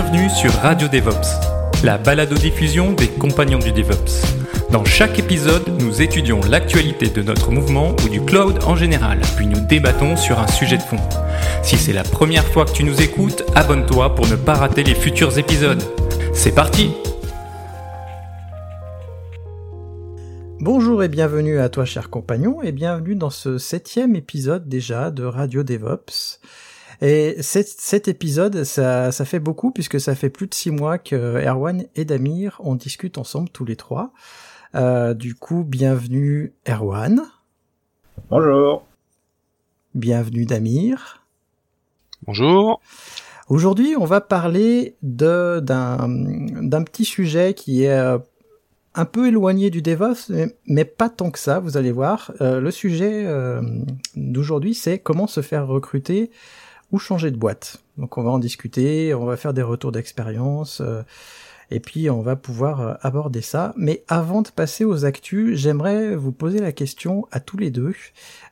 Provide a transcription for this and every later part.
Bienvenue sur Radio DevOps, la balado-diffusion des compagnons du DevOps. Dans chaque épisode, nous étudions l'actualité de notre mouvement ou du cloud en général, puis nous débattons sur un sujet de fond. Si c'est la première fois que tu nous écoutes, abonne-toi pour ne pas rater les futurs épisodes. C'est parti Bonjour et bienvenue à toi cher compagnon et bienvenue dans ce septième épisode déjà de Radio DevOps. Et cet, épisode, ça, ça, fait beaucoup puisque ça fait plus de six mois que Erwan et Damir, on discute ensemble tous les trois. Euh, du coup, bienvenue Erwan. Bonjour. Bienvenue Damir. Bonjour. Aujourd'hui, on va parler de d'un d'un petit sujet qui est euh, un peu éloigné du DevOps, mais, pas tant que ça, vous allez voir. Euh, le sujet d'aujourd'hui, c'est comment se faire recruter ou changer de boîte. Donc on va en discuter, on va faire des retours d'expérience, euh, et puis on va pouvoir euh, aborder ça. Mais avant de passer aux actus, j'aimerais vous poser la question à tous les deux.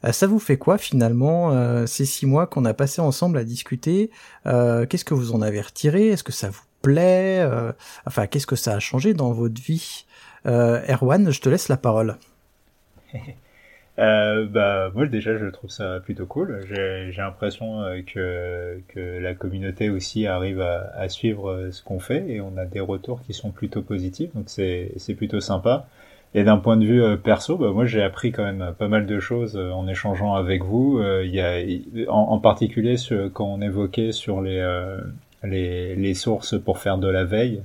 Euh, ça vous fait quoi finalement ces six mois qu'on a passé ensemble à discuter? Qu'est-ce que vous en avez retiré? Est-ce que ça vous plaît Enfin, qu'est-ce que ça a changé dans votre vie? Erwan, je te laisse la parole. Euh, bah moi déjà je trouve ça plutôt cool. J'ai l'impression euh, que, que la communauté aussi arrive à, à suivre euh, ce qu'on fait et on a des retours qui sont plutôt positifs donc c'est plutôt sympa. Et d'un point de vue euh, perso, bah moi j'ai appris quand même pas mal de choses en échangeant avec vous. Il y a en, particulier quand on évoquait sur les, les les sources pour faire de la veille,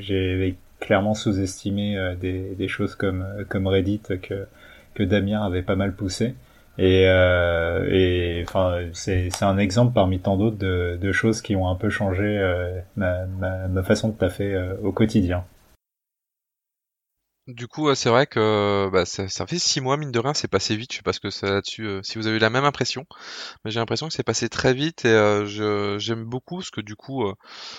j'ai clairement sous-estimé des, des choses comme comme Reddit que Damien avait pas mal poussé. Et, euh, c'est, un exemple parmi tant d'autres de, choses qui ont un peu changé euh, ma, façon de taffer euh, au quotidien. Du coup, c'est vrai que bah, ça, ça, fait six mois, mine de rien, c'est passé vite. Je sais pas ce que c'est là-dessus, euh, si vous avez la même impression, mais j'ai l'impression que c'est passé très vite et euh, j'aime beaucoup parce que du coup, euh,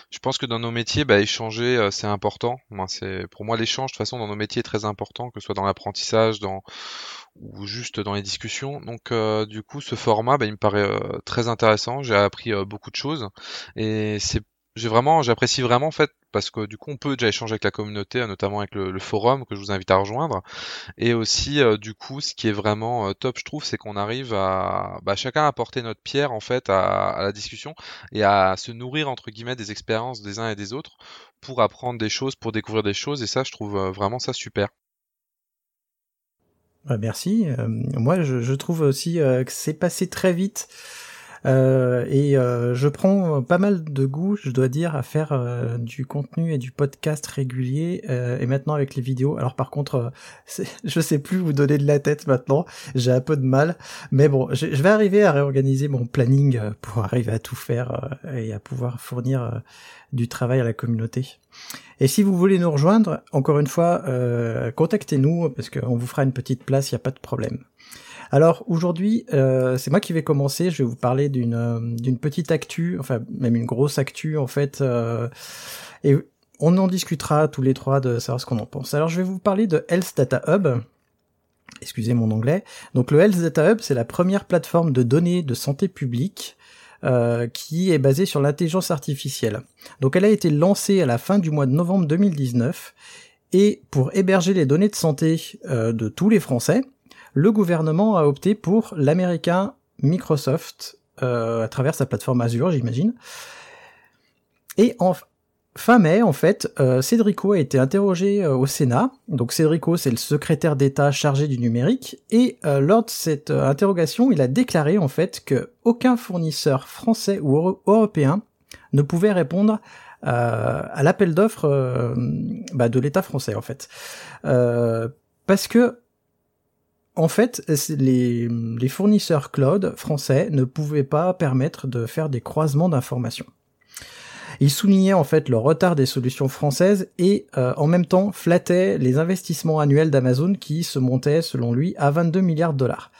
je pense que dans nos métiers, bah, échanger, c'est important. Moi, c'est pour moi l'échange de toute façon dans nos métiers est très important, que ce soit dans l'apprentissage, dans ou juste dans les discussions. Donc, du coup, ce format, bah, il me paraît très intéressant. J'ai appris beaucoup de choses et c'est j'ai vraiment, j'apprécie vraiment en fait parce que du coup on peut déjà échanger avec la communauté, notamment avec le, forum que je vous invite à rejoindre. Et aussi euh, du coup, ce qui est vraiment euh, top, je trouve, c'est qu'on arrive à bah, chacun apporter notre pierre en fait à, la discussion et à se nourrir entre guillemets des expériences des uns et des autres pour apprendre des choses, pour découvrir des choses. Et ça, je trouve euh, vraiment ça super. Bah, merci. moi, je, je, trouve aussi que c'est passé très vite. Euh, et euh, je prends pas mal de goût, je dois dire, à faire euh, du contenu et du podcast régulier, et maintenant avec les vidéos. Alors par contre, je sais plus vous donner de la tête maintenant, j'ai un peu de mal, mais bon, je, vais arriver à réorganiser mon planning pour arriver à tout faire et à pouvoir fournir du travail à la communauté. Et si vous voulez nous rejoindre, encore une fois, contactez-nous parce qu'on vous fera une petite place, il n'y a pas de problème. Alors aujourd'hui, euh, c'est moi qui vais commencer. Je vais vous parler d'une euh, d'une petite actu, enfin même une grosse actu en fait. Euh, et on en discutera tous les trois de savoir ce qu'on en pense. Alors je vais vous parler de Health Data Hub. Excusez mon anglais. Donc le Health Data Hub, c'est la première plateforme de données de santé publique qui est basée sur l'intelligence artificielle. Donc elle a été lancée à la fin du mois de novembre 2019 et pour héberger les données de santé de tous les Français, le gouvernement a opté pour l'américain Microsoft euh, à travers sa plateforme Azure, j'imagine. Et en fin mai, en fait, euh, Cédrico a été interrogé euh, au Sénat. Donc Cédrico, c'est le secrétaire d'État chargé du numérique. Et lors de cette interrogation, il a déclaré en fait que aucun fournisseur français ou européen ne pouvait répondre à l'appel d'offres bah, de l'État français en fait, parce que en fait, les, fournisseurs cloud français ne pouvaient pas permettre de faire des croisements d'informations. Il soulignait en fait le retard des solutions françaises et euh, en même temps flattait les investissements annuels d'Amazon qui se montaient selon lui à 22 milliards de dollars.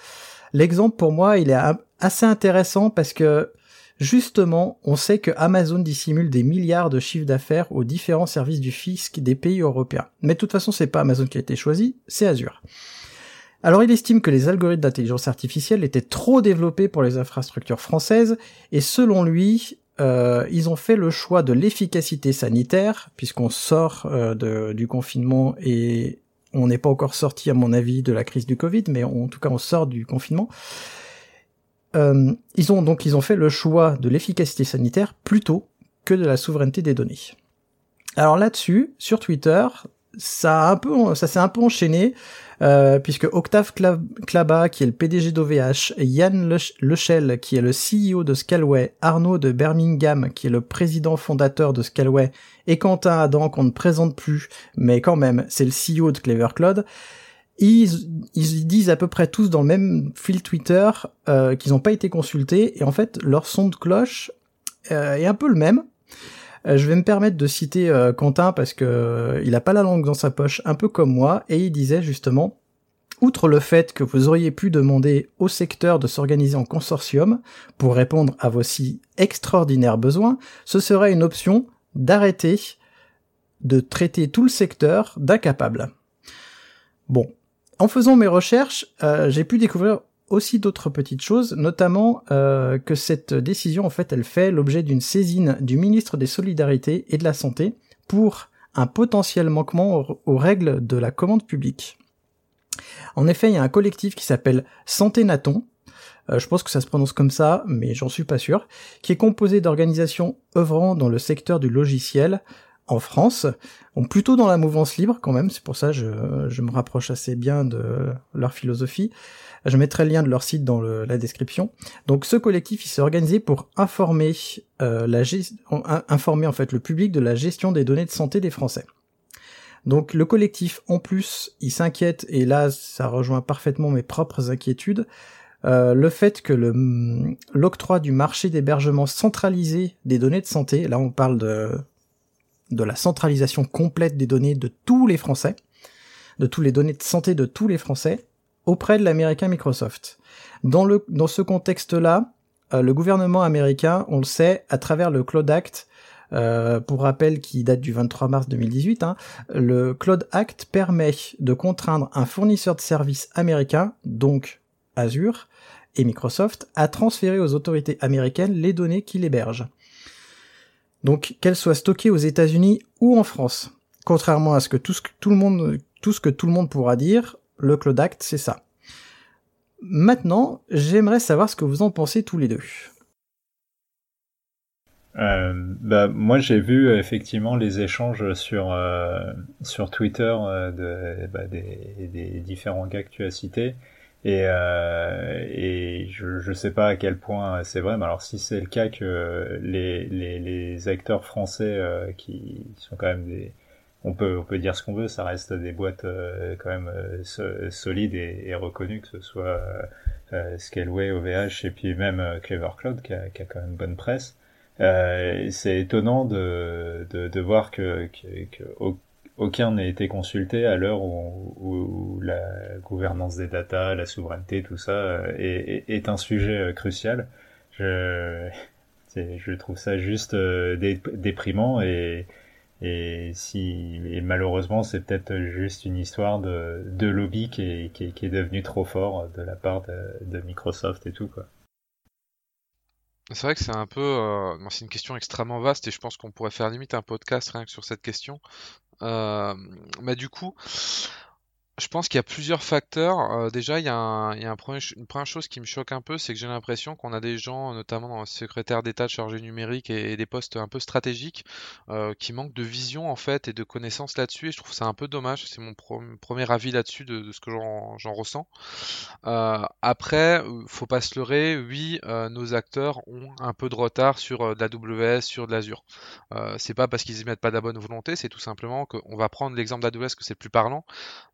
L'exemple pour moi il est assez intéressant parce que justement on sait que Amazon dissimule des milliards de chiffres d'affaires aux différents services du fisc des pays européens. Mais de toute façon c'est pas Amazon qui a été choisi, c'est Azure. Alors il estime que les algorithmes d'intelligence artificielle étaient trop développés pour les infrastructures françaises, et selon lui, euh, ils ont fait le choix de l'efficacité sanitaire, puisqu'on sort euh, du confinement et on n'est pas encore sorti, à mon avis, de la crise du Covid, mais en tout cas on sort du confinement. Euh, ils ont donc ils ont fait le choix de l'efficacité sanitaire plutôt que de la souveraineté des données. Alors là-dessus, sur Twitter, ça a un peu, ça s'est un peu enchaîné. Euh, puisque Octave Klaba, qui est le PDG d'OVH, Yann Lechel, qui est le CEO de Scalway, Arnaud de Birmingham, qui est le président fondateur de Scalway, et Quentin Adam, qu'on ne présente plus, mais quand même, c'est le CEO de Clever Cloud, ils, ils, disent à peu près tous dans le même fil Twitter euh, qu'ils n'ont pas été consultés, et en fait, leur son de cloche euh, est un peu le même. Euh, je vais me permettre de citer euh, Quentin parce que euh, il a pas la langue dans sa poche, un peu comme moi, et il disait justement Outre le fait que vous auriez pu demander au secteur de s'organiser en consortium pour répondre à vos si extraordinaires besoins, ce serait une option d'arrêter de traiter tout le secteur d'incapable. Bon, en faisant mes recherches, j'ai pu découvrir aussi d'autres petites choses, notamment euh, que cette décision, en fait, elle fait l'objet d'une saisine du ministre des Solidarités et de la Santé pour un potentiel manquement aux règles de la commande publique. En effet, il y a un collectif qui s'appelle Santé Naton, euh, je pense que ça se prononce comme ça, mais j'en suis pas sûr, qui est composé d'organisations œuvrant dans le secteur du logiciel en France, plutôt dans la mouvance libre quand même, c'est pour ça que je me rapproche assez bien de leur philosophie. Je mettrai le lien de leur site dans la description. Donc ce collectif, il s'est organisé pour informer euh, la informer en fait le public de la gestion des données de santé des Français. Donc le collectif, en plus, il s'inquiète, et là ça rejoint parfaitement mes propres inquiétudes, euh, le fait que l'octroi du marché d'hébergement centralisé des données de santé, là on parle de, de la centralisation complète des données de tous les Français, de tous les données de santé de tous les Français, auprès de l'américain Microsoft. Dans, le, dans ce contexte-là, euh, le gouvernement américain, on le sait, à travers le Cloud Act, euh, pour rappel qui date du 23 mars 2018, hein, le Cloud Act permet de contraindre un fournisseur de services américain, donc Azure et Microsoft, à transférer aux autorités américaines les données qu'il héberge. Donc qu'elles soient stockées aux États-Unis ou en France. Contrairement à ce que tout, ce tout le monde tout ce que tout le monde pourra dire, le Cloud Act, c'est ça. Maintenant, j'aimerais savoir ce que vous en pensez tous les deux. Euh, bah, moi, j'ai vu effectivement les échanges sur euh, sur Twitter euh, bah, des, différents gars que tu as cités. Et, je ne sais pas à quel point c'est vrai, mais alors si c'est le cas que les, les acteurs français qui sont quand même des, on peut on peut dire ce qu'on veut, ça reste des boîtes euh, quand même euh, solides et, et, reconnues, que ce soit euh, Scaleway, OVH et puis même Clever Cloud qui a, qui a quand même bonne presse. c'est étonnant de, de, de, voir que, que, aucun n'a été consulté à l'heure où, où, la gouvernance des data, la souveraineté, tout ça est, est, un sujet crucial. Je, je trouve ça juste déprimant et, et si et malheureusement c'est peut-être juste une histoire de, de lobby qui est, qui, est, devenu trop fort de la part de, Microsoft et tout quoi. C'est vrai que c'est un peu, euh, c'est une question extrêmement vaste et je pense qu'on pourrait faire limite un podcast rien que sur cette question. Euh, mais du coup, je pense qu'il y a plusieurs facteurs. Euh, déjà, il y a, un, une première chose qui me choque un peu, c'est que j'ai l'impression qu'on a des gens, notamment dans le secrétaire d'État chargé numérique et, des postes un peu stratégiques, euh, qui manquent de vision en fait et de connaissances là-dessus. Et je trouve ça un peu dommage. C'est mon premier avis là-dessus de, de, ce que j'en ressens. Euh, après, faut pas se leurrer. Oui, euh, nos acteurs ont un peu de retard sur euh, de la WS, sur de l'Azure. c'est pas parce qu'ils y mettent pas de la bonne volonté, c'est tout simplement qu'on va prendre l'exemple d'AWS que c'est le plus parlant.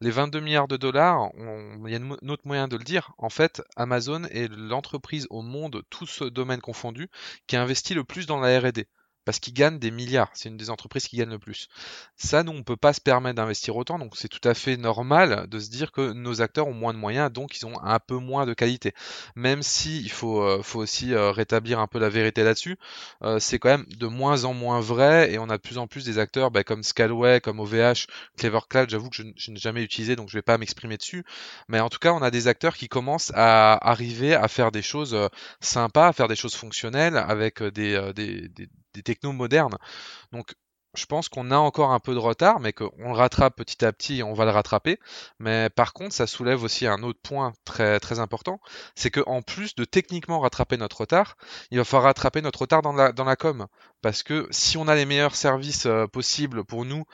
Les 20 22 milliards de dollars, il y a un autre moyen de le dire. En fait, Amazon est l'entreprise au monde, tout ce domaine confondu, qui a investi le plus dans la R&D parce qu'ils gagnent des milliards. C'est une des entreprises qui gagne le plus. Ça, nous, on peut pas se permettre d'investir autant, donc c'est tout à fait normal de se dire que nos acteurs ont moins de moyens, donc ils ont un peu moins de qualité. Même si il faut, euh, faut aussi euh, rétablir un peu la vérité là-dessus, euh, c'est quand même de moins en moins vrai, et on a de plus en plus des acteurs bah, comme Scalway, comme OVH, Clever Cloud, j'avoue que je, je n'ai jamais utilisé, donc je vais pas m'exprimer dessus, mais en tout cas, on a des acteurs qui commencent à arriver à faire des choses sympas, à faire des choses fonctionnelles, avec des, des, des des technos modernes. Donc je pense qu'on a encore un peu de retard, mais qu'on le rattrape petit à petit et on va le rattraper. Mais par contre, ça soulève aussi un autre point très, très important, c'est qu'en plus de techniquement rattraper notre retard, il va falloir rattraper notre retard dans la, dans la com. Parce que si on a les meilleurs services euh, possibles pour nous,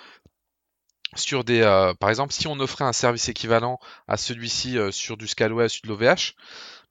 sur des, euh, par exemple, si on offrait un service équivalent à celui-ci euh, sur du Scalway, sur de l'OVH,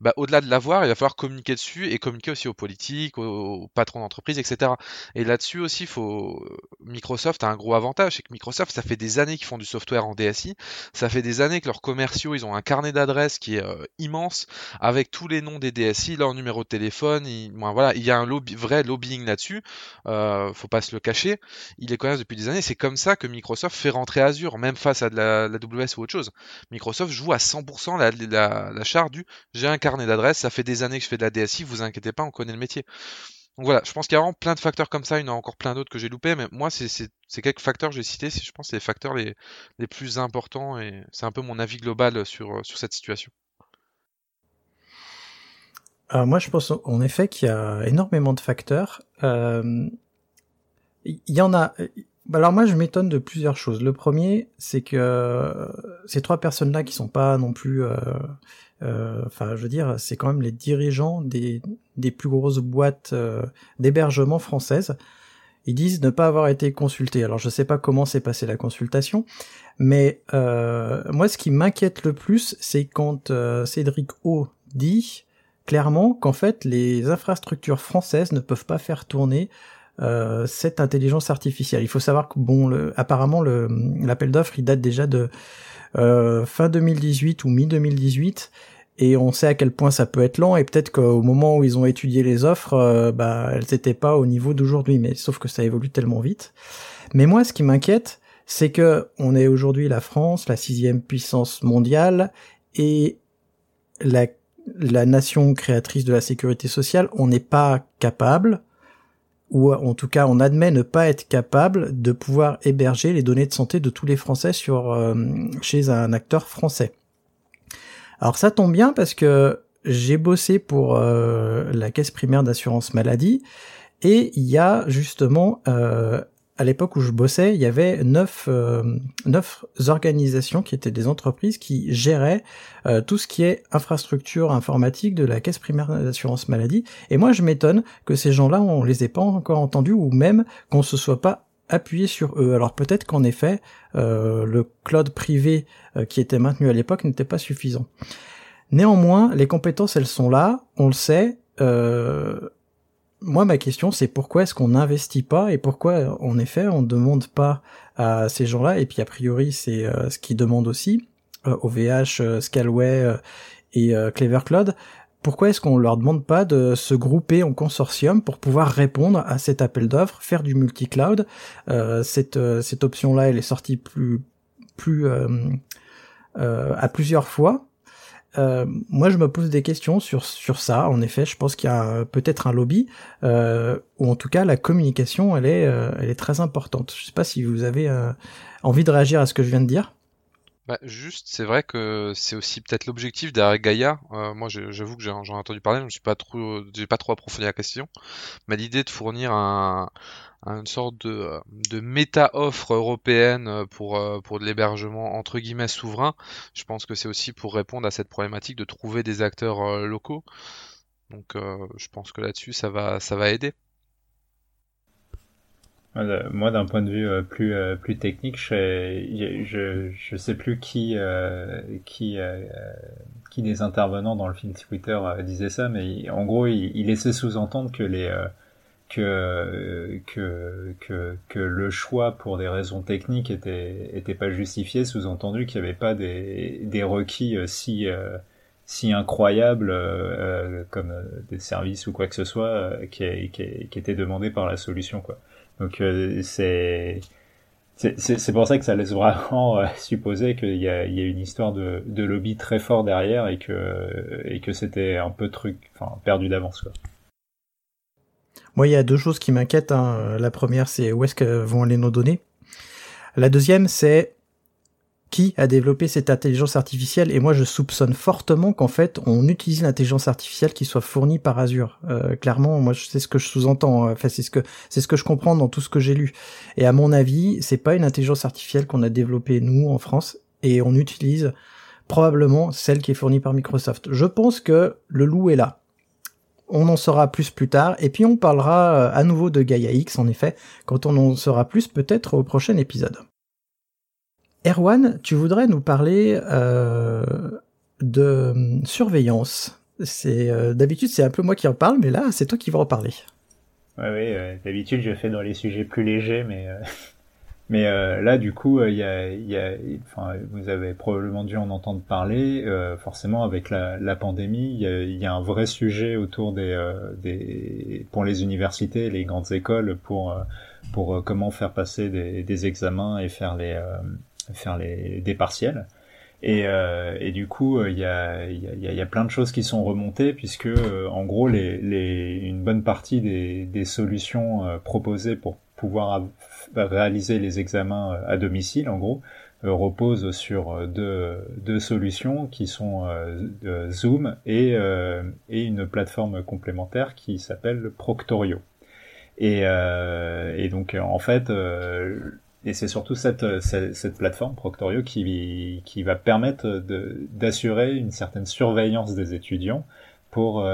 bah, au-delà de l'avoir, il va falloir communiquer dessus et communiquer aussi aux politiques, aux, patrons d'entreprise, etc. Et là-dessus aussi, faut Microsoft a un gros avantage, c'est que Microsoft, ça fait des années qu'ils font du software en DSI, ça fait des années que leurs commerciaux, ils ont un carnet d'adresses qui est euh, immense avec tous les noms des DSI, leur numéro de téléphone, il, voilà, il y a un lobby, vrai lobbying là-dessus, euh, faut pas se le cacher. Il les connaissent depuis des années. C'est comme ça que Microsoft fait rentrer Azure, même face à de la, la WS ou autre chose. Microsoft joue à 100% la, la, la charte du j'ai un carnet carnet d'adresse, ça fait des années que je fais de la DSI, vous inquiétez pas, on connaît le métier. Donc voilà, je pense qu'il y a vraiment plein de facteurs comme ça, il y en a encore plein d'autres que j'ai loupés, mais moi, c'est quelques facteurs que j'ai cités, je pense les facteurs les, les plus importants, et c'est un peu mon avis global sur, sur cette situation. Alors moi, je pense en effet qu'il y a énormément de facteurs. Euh, il y en a. Alors moi, je m'étonne de plusieurs choses. Le premier, c'est que ces trois personnes-là qui sont pas non plus euh, euh, enfin, je veux dire, c'est quand même les dirigeants des, des plus grosses boîtes euh, d'hébergement françaises. Ils disent ne pas avoir été consultés. Alors, je sais pas comment s'est passée la consultation, mais euh, moi, ce qui m'inquiète le plus, c'est quand Cédric O dit clairement qu'en fait, les infrastructures françaises ne peuvent pas faire tourner cette intelligence artificielle. Il faut savoir que bon, le, apparemment, l'appel d'offres, il date déjà de fin 2018 ou mi 2018 et on sait à quel point ça peut être lent et peut-être qu'au moment où ils ont étudié les offres, euh, bah elles n'étaient pas au niveau d'aujourd'hui, mais sauf que ça évolue tellement vite. Mais moi, ce qui m'inquiète, c'est que on est aujourd'hui la France, la sixième puissance mondiale et la, nation créatrice de la sécurité sociale, on n'est pas capable, ou en tout cas on admet ne pas être capable de pouvoir héberger les données de santé de tous les Français sur euh, chez un acteur français. Alors ça tombe bien parce que j'ai bossé pour euh, la caisse primaire d'assurance maladie et il y a justement euh, à l'époque où je bossais, il y avait neuf, euh, neuf organisations qui étaient des entreprises qui géraient tout ce qui est infrastructure informatique de la caisse primaire d'assurance maladie. Et moi, je m'étonne que ces gens-là, on les ait pas encore entendus ou même qu'on se soit pas appuyer sur eux. Alors peut-être qu'en effet, euh, le cloud privé euh, qui était maintenu à l'époque n'était pas suffisant. Néanmoins, les compétences, elles sont là, on le sait. Euh, moi, ma question, c'est pourquoi est-ce qu'on n'investit pas et pourquoi, en effet, on ne demande pas à ces gens-là, et puis a priori, c'est ce qu'ils demandent aussi, OVH, Scalway et Clever Cloud, pourquoi est-ce qu'on leur demande pas de se grouper en consortium pour pouvoir répondre à cet appel d'offres, faire du multi-cloud? Euh, Cette, euh, cette option-là, elle est sortie plus, plus euh, à plusieurs fois. Moi, je me pose des questions sur sur ça. En effet, je pense qu'il y a peut-être un lobby, ou en tout cas la communication, elle est elle est très importante. Je sais pas si vous avez envie de réagir à ce que je viens de dire. Bah, juste, c'est vrai que c'est aussi peut-être l'objectif derrière Gaïa. Euh, moi, j'avoue que j'en ai entendu parler, je ne suis pas trop, j'ai pas trop approfondi la question. Mais l'idée de fournir un, une sorte de, de méta-offre européenne pour, euh, pour de l'hébergement entre guillemets souverain, je pense que c'est aussi pour répondre à cette problématique de trouver des acteurs euh, locaux. Donc, je pense que là-dessus, ça va, ça va aider. Moi, d'un point de vue euh, plus euh, plus technique, je je je sais plus qui euh, qui qui des intervenants dans le film Twitter disait ça, mais en gros, il, laissait sous-entendre que les que, que, que, que le choix pour des raisons techniques était, était pas justifié, sous-entendu qu'il n'y avait pas des, des requis euh, si, euh, si incroyables euh, comme des services ou quoi que ce soit qui, qui, qui étaient demandés par la solution. Quoi. Donc c'est c'est pour ça que ça laisse vraiment supposer qu'il y a, y a une histoire de, de lobby très fort derrière et que, et que c'était un peu truc, enfin, perdu d'avance, quoi. Moi, il y a deux choses qui m'inquiètent. Hein. La première, c'est où est-ce que vont aller nos données. La deuxième, c'est qui a développé cette intelligence artificielle et moi je soupçonne fortement qu'en fait on utilise l'intelligence artificielle qui soit fournie par Azure. Euh, clairement, moi sais ce que je sous-entends. Enfin c'est ce que c'est ce que je comprends dans tout ce que j'ai lu. Et à mon avis, c'est pas une intelligence artificielle qu'on a développée nous en France et on utilise probablement celle qui est fournie par Microsoft. Je pense que le loup est là. On en saura plus plus tard, et puis on parlera euh, à nouveau de Gaia X, en effet, quand on en saura plus peut-être au prochain épisode. Erwan, tu voudrais nous parler euh, de euh, surveillance. C'est d'habitude c'est un peu moi qui en parle, mais là c'est toi qui vas en parler. Oui, oui, d'habitude je fais dans les sujets plus légers, mais mais euh, là, du coup, euh, il y a, y a, enfin, vous avez probablement dû en entendre parler. Euh, forcément, avec la, la pandémie, il y a, un vrai sujet autour des, des, pour les universités, les grandes écoles, pour pour comment faire passer des, des examens et faire les faire les des partiels. Et, et du coup, il y a, y, a, y a plein de choses qui sont remontées puisque, en gros, les, les, une bonne partie des, des solutions proposées pour pouvoir réaliser les examens euh, à domicile, en gros, euh, repose sur euh, deux, deux, solutions qui sont Zoom et, et, une plateforme complémentaire qui s'appelle Proctorio. Et, et, donc en fait, et c'est surtout cette, cette, cette, plateforme Proctorio qui, qui va permettre d'assurer une certaine surveillance des étudiants pour,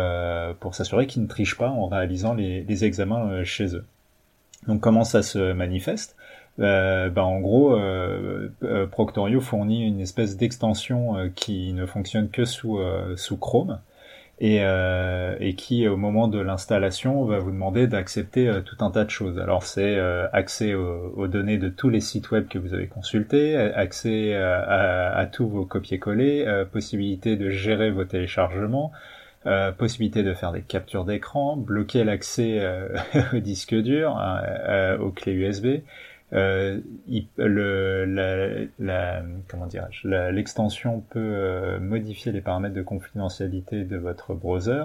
pour s'assurer qu'ils ne trichent pas en réalisant les, les examens chez eux. Donc comment ça se manifeste? Euh, ben, en gros, euh, euh, Proctorio fournit une espèce d'extension euh, qui ne fonctionne que sous, sous Chrome et, et qui, au moment de l'installation, va vous demander d'accepter tout un tas de choses. Alors c'est accès aux, données de tous les sites web que vous avez consultés, accès à, à tous vos copier-coller, possibilité de gérer vos téléchargements, euh, possibilité de faire des captures d'écran, bloquer l'accès euh, au disque dur, euh, aux clés USB. Euh, comment dirais-je, l'extension peut modifier les paramètres de confidentialité de votre browser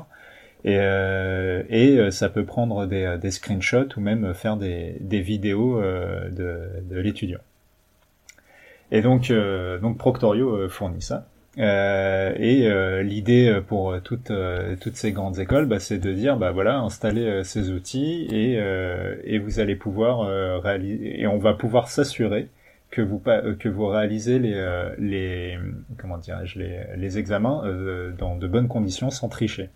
et, et ça peut prendre des, screenshots ou même faire des, vidéos de, l'étudiant. Et donc Proctorio fournit ça. Euh, et euh, l'idée pour toutes toutes ces grandes écoles, bah, c'est de dire bah voilà, installez ces outils et et vous allez pouvoir réaliser et on va pouvoir s'assurer que vous que vous réalisez les les comment dirais-je les les examens dans de bonnes conditions sans tricher.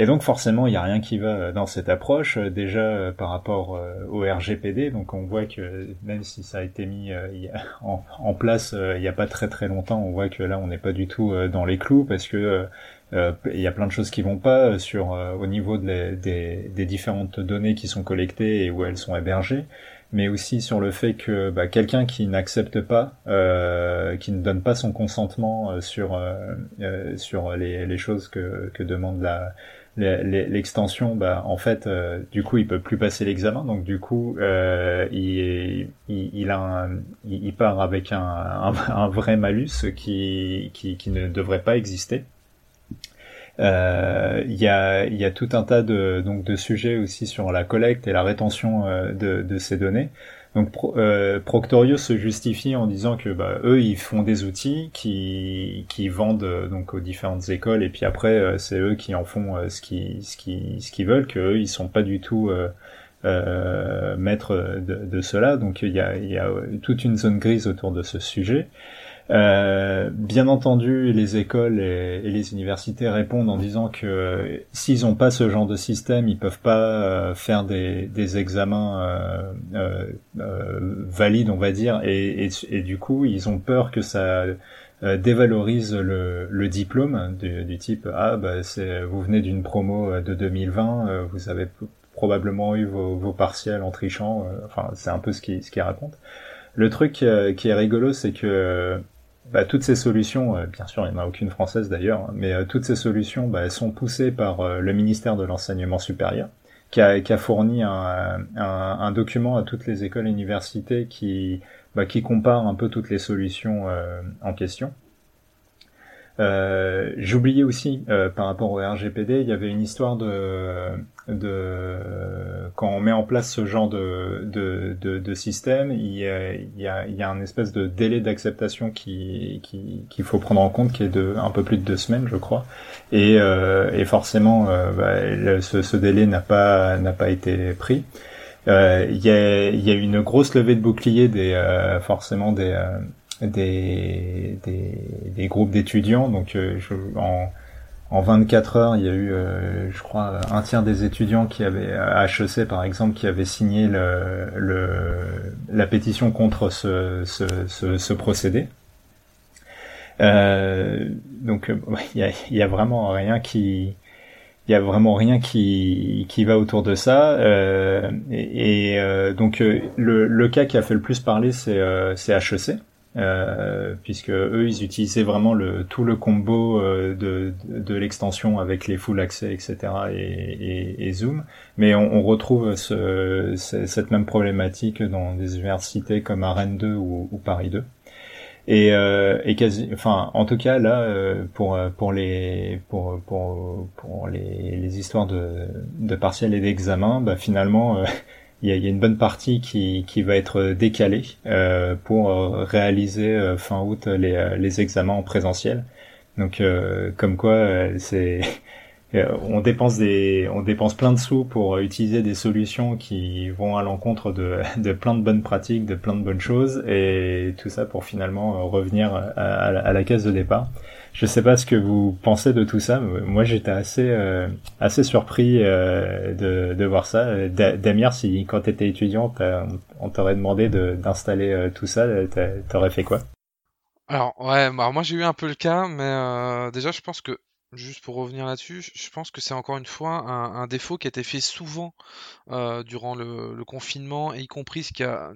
Et donc forcément, il n'y a rien qui va dans cette approche. Euh, déjà euh, par rapport euh, au RGPD, donc on voit que même si ça a été mis en, place il n'y a pas très très longtemps, on voit que là on n'est pas du tout dans les clous parce que il y a plein de choses qui vont pas sur au niveau des, différentes données qui sont collectées et où elles sont hébergées mais aussi sur le fait que bah, quelqu'un qui n'accepte pas, euh, qui ne donne pas son consentement sur sur les, choses que demande la l'extension, bah, en fait, euh, du coup, il peut plus passer l'examen. Donc, du coup, euh, il, il, part avec un, vrai malus qui, qui, qui, ne devrait pas exister. Euh, il y, a, y a tout un tas de, donc, de sujets aussi sur la collecte et la rétention de, de ces données. Donc euh, Proctorio se justifie en disant que bah, eux ils font des outils qui, qui vendent euh, donc aux différentes écoles et puis après euh, c'est eux qui en font ce qu'ils ce qui ce qu'ils veulent que eux ils sont pas du tout maîtres de, cela. Donc il y a toute une zone grise autour de ce sujet euh, bien entendu, les écoles et, les universités répondent en disant que s'ils n'ont pas ce genre de système, ils peuvent pas euh, faire des, des examens euh, valides, on va dire, et, et, du coup, ils ont peur que ça dévalorise le, le diplôme du, du, type ah bah vous venez d'une promo de 2020, vous avez probablement eu vos, vos partiels en trichant. enfin, c'est un peu ce qui ce qui raconte. Le truc qui est rigolo, c'est que bah, toutes ces solutions, bien sûr, il n'y en a aucune française d'ailleurs, hein, mais toutes ces solutions, bah, elles sont poussées par le ministère de l'enseignement supérieur, qui a, fourni un, document à toutes les écoles et universités qui, bah, qui compare un peu toutes les solutions en question. Euh, J'oubliais aussi, euh, par rapport au RGPD, il y avait une histoire de, de quand on met en place ce genre de, de, de, de système, il y, a, il, y a, il y a un espèce de délai d'acceptation qui qu'il qui faut prendre en compte, qui est de un peu plus de deux semaines, je crois. Et, euh, et forcément, euh, bah, ce, ce, délai n'a pas n'a pas été pris. Euh, il y, a, il y a une grosse levée de bouclier des forcément des des, des, des groupes d'étudiants. Donc euh, je, en, en 24 heures, il y a eu, euh, je crois, un tiers des étudiants qui avaient, à HEC par exemple, qui avaient signé le, le, la pétition contre ce, ce, ce, procédé. Euh, donc il y a, y a, vraiment rien qui il y a vraiment rien qui, qui va autour de ça euh, et, et euh, donc le, le cas qui a fait le plus parler c'est c'est HEC euh, puisque eux ils utilisaient vraiment le tout le combo euh, de, de, l'extension avec les full access etc et, et, et zoom. Mais on, on retrouve ce, cette même problématique dans des universités comme Rennes 2 ou, Paris 2 et, euh, et quasi, enfin, en tout cas là, euh, pour pour les pour pour pour les, les histoires de de partiels et d'examens, bah finalement, il y a, y a, une bonne partie qui, qui va être décalée euh, pour euh, réaliser euh, fin août les, euh, les examens en présentiel. Donc comme quoi c'est on dépense des on dépense plein de sous pour utiliser des solutions qui vont à l'encontre de, de plein de bonnes pratiques, de plein de bonnes choses et tout ça pour finalement revenir à, à la case de départ. Je sais pas ce que vous pensez de tout ça. Moi, j'étais assez euh, assez surpris euh, de, de voir ça. Damir, si quand tu étais étudiant, on t'aurait demandé d'installer euh, tout ça, t'aurais fait quoi? Alors ouais, bah, moi j'ai eu un peu le cas, mais déjà je pense que Juste pour revenir là-dessus, je pense que c'est encore une fois un, défaut qui a été fait souvent euh, durant le, confinement, y compris ce qui a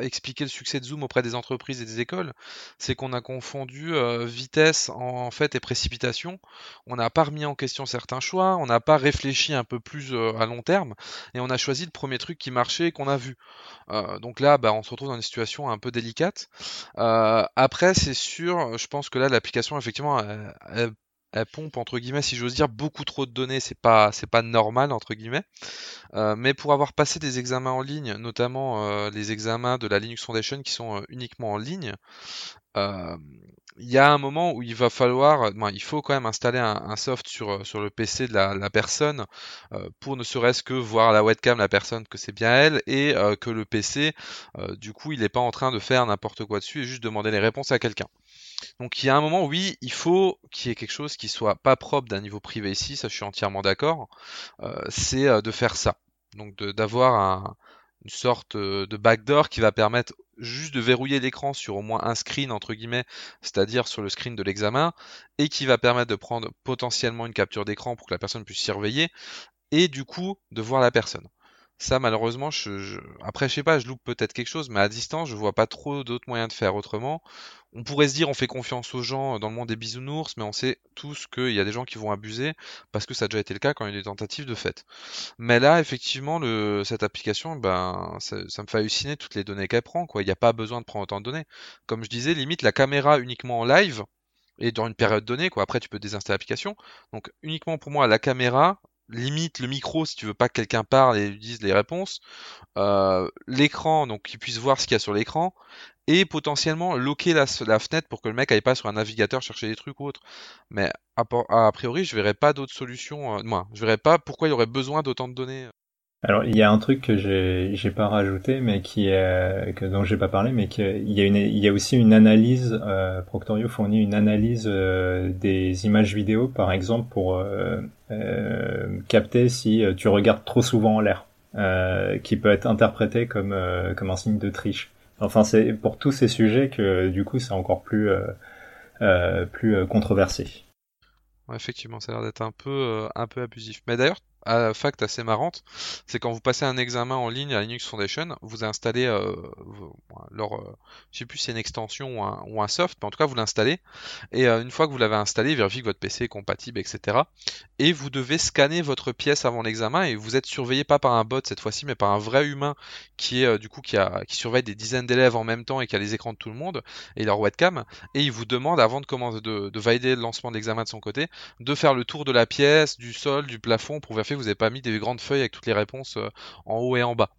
expliqué le succès de Zoom auprès des entreprises et des écoles, c'est qu'on a confondu euh, vitesse en, fait et précipitation. On n'a pas remis en question certains choix, on n'a pas réfléchi un peu plus euh, à long terme, et on a choisi le premier truc qui marchait et qu'on a vu. donc là, bah, on se retrouve dans une situation un peu délicate. après, c'est sûr, je pense que là, l'application effectivement, pompe entre guillemets, si j'ose dire, beaucoup trop de données. C'est pas, c'est pas normal entre guillemets. Euh, mais pour avoir passé des examens en ligne, notamment euh, les examens de la Linux Foundation qui sont euh, uniquement en ligne, il y a un moment où il va falloir, il faut quand même installer un, soft sur, sur le PC de la, la personne pour ne serait-ce que voir la webcam la personne que c'est bien elle et que le PC, du coup, il n'est pas en train de faire n'importe quoi dessus et juste demander les réponses à quelqu'un. Donc il y a un moment, oui, il faut qu'il y ait quelque chose qui soit pas propre d'un niveau privé ici, ça je suis entièrement d'accord. Euh, c'est euh, de faire ça. Donc d'avoir une sorte euh, de backdoor qui va permettre juste de verrouiller l'écran sur au moins un screen entre guillemets, c'est-à-dire sur le screen de l'examen, et qui va permettre de prendre potentiellement une capture d'écran pour que la personne puisse surveiller, et du coup de voir la personne. Ça, malheureusement, je, après, je sais pas, je loupe peut-être quelque chose, mais à distance, je vois pas trop d'autres moyens de faire autrement. On pourrait se dire, on fait confiance aux gens dans le monde des bisounours, mais on sait tous qu'il y a des gens qui vont abuser, parce que ça a déjà été le cas quand il y a des tentatives de fait. Mais là, effectivement, cette application, ben, ça, me fait halluciner toutes les données qu'elle prend, quoi. Il n'y a pas besoin de prendre autant de données. Comme je disais, limite, la caméra uniquement en live, et dans une période donnée, quoi. Après, tu peux désinstaller l'application. Donc, uniquement pour moi, la caméra, limite le micro si tu veux pas que quelqu'un parle et lui dise les réponses, euh, l'écran donc qu'il puisse voir ce qu'il y a sur l'écran et potentiellement loquer la, fenêtre pour que le mec aille pas sur un navigateur chercher des trucs ou autre. Mais a, priori je verrais pas d'autres solutions. Euh, moi, je verrais pas pourquoi il y aurait besoin d'autant de données. Alors il y a un truc que j'ai j'ai pas rajouté mais qui est que dont j'ai pas parlé mais qu'il y a une il y a aussi une analyse euh, Proctorio fournit une analyse euh, des images vidéo par exemple pour euh, euh capter si tu regardes trop souvent en l'air qui peut être interprété comme comme un signe de triche. Enfin c'est pour tous ces sujets que du coup c'est encore plus plus controversé. effectivement, ça a l'air d'être un peu un peu abusif. Mais d'ailleurs, à fact assez marrante, c'est quand vous passez un examen en ligne à Linux Foundation, vous installez euh, leur, euh, je sais plus si c'est une extension ou un, soft, mais en tout cas vous l'installez, et euh, une fois que vous l'avez installé, vérifiez que votre PC est compatible, etc. Et vous devez scanner votre pièce avant l'examen, et vous êtes surveillé pas par un bot cette fois-ci, mais par un vrai humain qui est du coup qui, a, qui surveille des dizaines d'élèves en même temps et qui a les écrans de tout le monde et leur webcam, et il vous demande avant de commencer de, de valider le lancement d'examen de son côté, de faire le tour de la pièce, du sol, du plafond, pour vérifier vous n'avez pas mis des grandes feuilles avec toutes les réponses euh, en haut et en bas.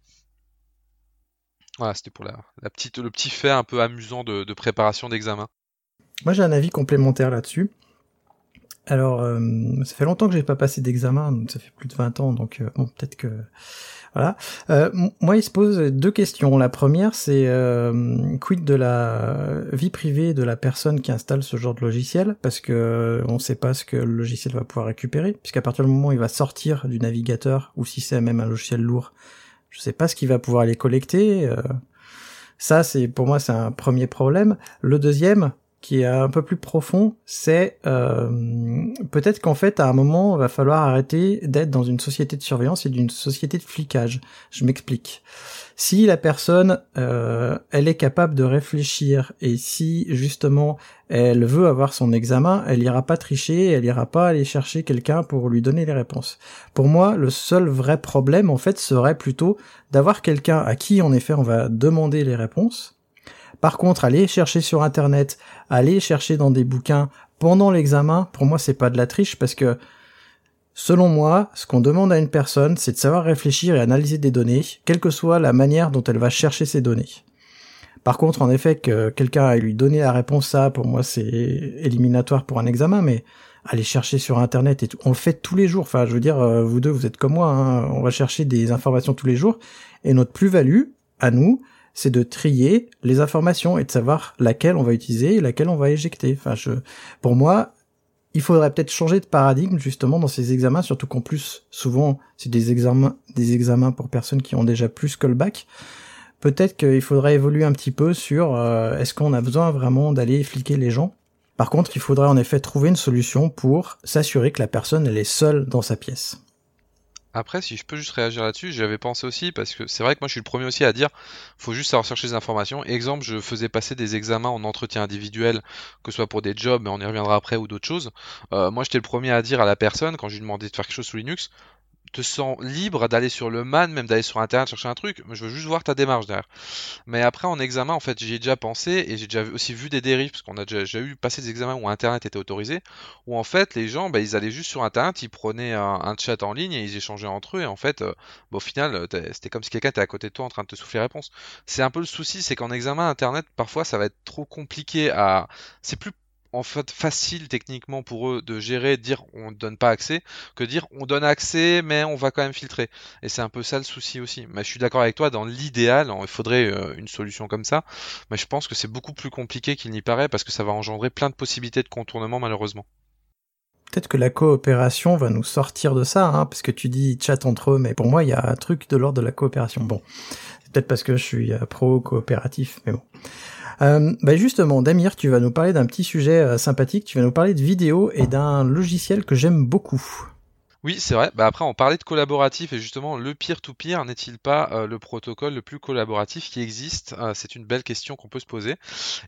Voilà, c'était pour la, petite, le petit fait un peu amusant de, préparation d'examen. Moi j'ai un avis complémentaire là-dessus. Alors, euh, ça fait longtemps que j'ai pas passé d'examen, ça fait plus de 20 ans, donc euh, peut-être que voilà. Euh, moi, il se pose deux questions. La première, c'est euh, quid de la vie privée de la personne qui installe ce genre de logiciel, parce que euh, on ne sait pas ce que le logiciel va pouvoir récupérer, puisqu'à partir du moment où il va sortir du navigateur, ou si c'est même un logiciel lourd, je sais pas ce qu'il va pouvoir aller collecter. Euh. ça, c'est pour moi, c'est un premier problème. Le deuxième, qui est un peu plus profond, c'est euh, peut-être qu'en fait, à un moment, il va falloir arrêter d'être dans une société de surveillance et d'une société de flicage. Je m'explique. Si la personne, euh, elle est capable de réfléchir et si justement elle veut avoir son examen, elle ira pas tricher, elle ira pas aller chercher quelqu'un pour lui donner les réponses. Pour moi, le seul vrai problème en fait serait plutôt d'avoir quelqu'un à qui en effet on va demander les réponses par contre, aller chercher sur internet, aller chercher dans des bouquins pendant l'examen, pour moi c'est pas de la triche parce que selon moi, ce qu'on demande à une personne, c'est de savoir réfléchir et analyser des données, quelle que soit la manière dont elle va chercher ces données. Par contre, en effet, que quelqu'un aille lui donner la réponse à, pour moi, c'est éliminatoire pour un examen, mais aller chercher sur Internet et tout, on le fait tous les jours. Enfin, je veux dire, euh, vous deux, vous êtes comme moi, hein, on va chercher des informations tous les jours, et notre plus-value, à nous, c'est de trier les informations et de savoir laquelle on va utiliser et laquelle on va éjecter. Enfin, je, pour moi, il faudrait peut-être changer de paradigme justement dans ces examens, surtout qu'en plus, souvent, c'est des examens, des examens pour personnes qui ont déjà plus que le bac. Peut-être qu'il faudrait évoluer un petit peu sur euh, est-ce qu'on a besoin vraiment d'aller fliquer les gens? Par contre, il faudrait en effet trouver une solution pour s'assurer que la personne elle est seule dans sa pièce. Après, si je peux juste réagir là-dessus, j'avais pensé aussi, parce que c'est vrai que moi je suis le premier aussi à dire, faut juste savoir chercher des informations. Exemple, je faisais passer des examens en entretien individuel, que ce soit pour des jobs, mais on y reviendra après, ou d'autres choses. Euh, moi j'étais le premier à dire à la personne, quand je lui demandais de faire quelque chose sous Linux, te sens libre d'aller sur le man, même d'aller sur internet chercher un truc. Mais je veux juste voir ta démarche derrière. Mais après, en examen, en fait, j'y ai déjà pensé et j'ai déjà aussi vu des dérives parce qu'on a déjà, eu passé des examens où internet était autorisé, où en fait, les gens, bah, ils allaient juste sur internet, ils prenaient un, chat en ligne et ils échangeaient entre eux. Et en fait, euh, bah, au final, c'était comme si quelqu'un était à côté de toi en train de te souffler réponse. C'est un peu le souci, c'est qu'en examen internet, parfois, ça va être trop compliqué à. C'est plus en fait facile techniquement pour eux de gérer, de dire on ne donne pas accès, que dire on donne accès mais on va quand même filtrer. Et c'est un peu ça le souci aussi. Mais je suis d'accord avec toi, dans l'idéal, il faudrait euh, une solution comme ça, mais je pense que c'est beaucoup plus compliqué qu'il n'y paraît parce que ça va engendrer plein de possibilités de contournement malheureusement. Peut-être que la coopération va nous sortir de ça, hein, parce que tu dis chat entre eux, mais pour moi il y a un truc de l'ordre de la coopération. Bon, c'est peut-être parce que je suis euh, pro coopératif, mais bon. Euh, bah justement, Damir, tu vas nous parler d'un petit sujet euh, sympathique. Tu vas nous parler de vidéo et d'un logiciel que j'aime beaucoup. Oui, c'est vrai. Bah après, on parlait de collaboratif et justement, le peer-to-peer n'est-il pas euh, le protocole le plus collaboratif qui existe? Euh, C'est une belle question qu'on peut se poser.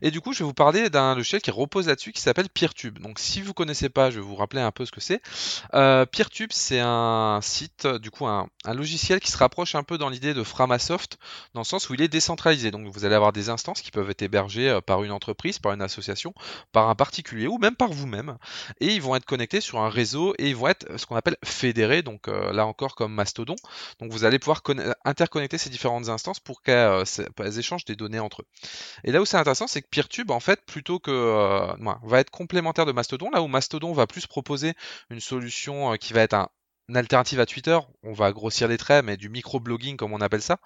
Et du coup, je vais vous parler d'un logiciel qui repose là-dessus qui s'appelle PeerTube. Donc, si vous connaissez pas, je vais vous rappeler un peu ce que c'est. Euh, PeerTube, c'est un site, du coup, un, logiciel qui se rapproche un peu dans l'idée de Framasoft, dans le sens où il est décentralisé. Donc, vous allez avoir des instances qui peuvent être hébergées par une entreprise, par une association, par un particulier ou même par vous-même. Et ils vont être connectés sur un réseau et ils vont être ce qu'on appelle fédérés, donc euh, là encore comme Mastodon. Donc vous allez pouvoir interconnecter ces différentes instances pour qu'elles échangent des données entre eux. Et là où c'est intéressant, c'est que PeerTube, en fait, plutôt que euh, va être complémentaire de Mastodon, là où Mastodon va plus proposer une solution euh, qui va être un, une alternative à Twitter, on va grossir les traits, mais du micro-blogging comme on appelle ça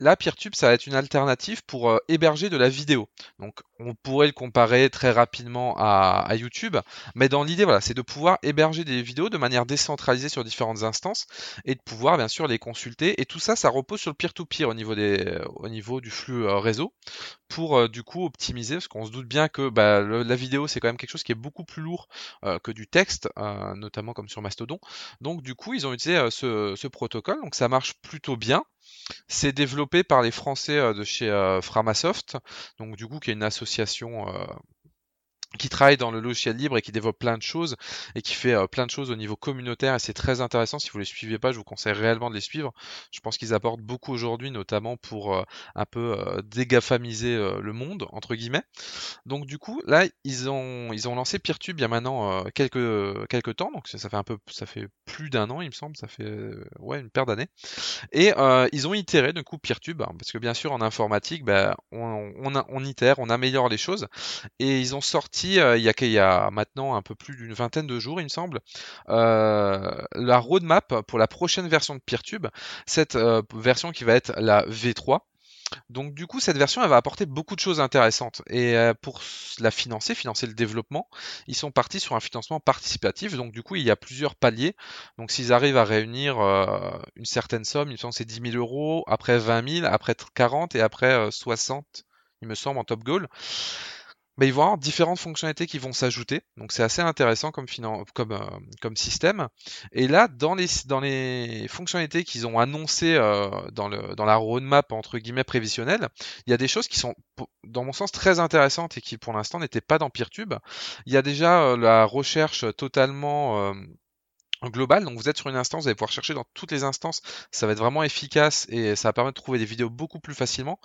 là, PeerTube, ça va être une alternative pour euh, héberger de la vidéo. Donc, on pourrait le comparer très rapidement à, YouTube, mais dans l'idée, voilà, c'est de pouvoir héberger des vidéos de manière décentralisée sur différentes instances et de pouvoir, bien sûr, les consulter. Et tout ça, ça repose sur le peer-to-peer au niveau des, au niveau du flux euh, réseau pour euh, du coup optimiser, parce qu'on se doute bien que bah, la vidéo, c'est quand même quelque chose qui est beaucoup plus lourd que du texte, notamment comme sur Mastodon. Donc, du coup, ils ont utilisé ce, ce protocole, donc ça marche plutôt bien. C'est développé par les Français euh, de chez euh, Framasoft, donc du coup qui est une association euh, qui travaille dans le logiciel libre et qui développe plein de choses et qui fait euh, plein de choses au niveau communautaire et c'est très intéressant. Si vous les suivez pas, je vous conseille réellement de les suivre. Je pense qu'ils apportent beaucoup aujourd'hui, notamment pour euh, un peu euh, dégafamiser le monde entre guillemets. Donc du coup, là, ils ont ils ont lancé PeerTube il y a maintenant quelques quelques temps, donc ça fait un peu ça fait plus d'un an, il me semble, ça fait ouais une paire d'années. Et ils ont itéré du coup PeerTube hein, parce que bien sûr en informatique, bah, on, on, on itère, on améliore les choses et ils ont sorti euh, il, y a, maintenant un peu plus d'une vingtaine de jours, il me semble, euh, la roadmap pour la prochaine version de PeerTube, cette euh, version qui va être la V3. Donc du coup, cette version, elle va apporter beaucoup de choses intéressantes. Et pour la financer, financer le développement, ils sont partis sur un financement participatif. Donc du coup, il y a plusieurs paliers. Donc s'ils arrivent à réunir une certaine somme, il me semble c'est 10 000 euros, après 20 000, après 40 et après 60, il me semble, en top goal ils vont avoir différentes fonctionnalités qui vont s'ajouter. Donc c'est assez intéressant comme, comme, euh, comme système. Et là, dans les, dans les fonctionnalités qu'ils ont annoncées euh, dans, le, dans la roadmap entre guillemets prévisionnelle, il y a des choses qui sont, dans mon sens, très intéressantes et qui pour l'instant n'étaient pas dans PeerTube. Il y a déjà euh, la recherche totalement global. Donc vous êtes sur une instance, vous allez pouvoir chercher dans toutes les instances. Ça va être vraiment efficace et ça va permettre de trouver des vidéos beaucoup plus facilement.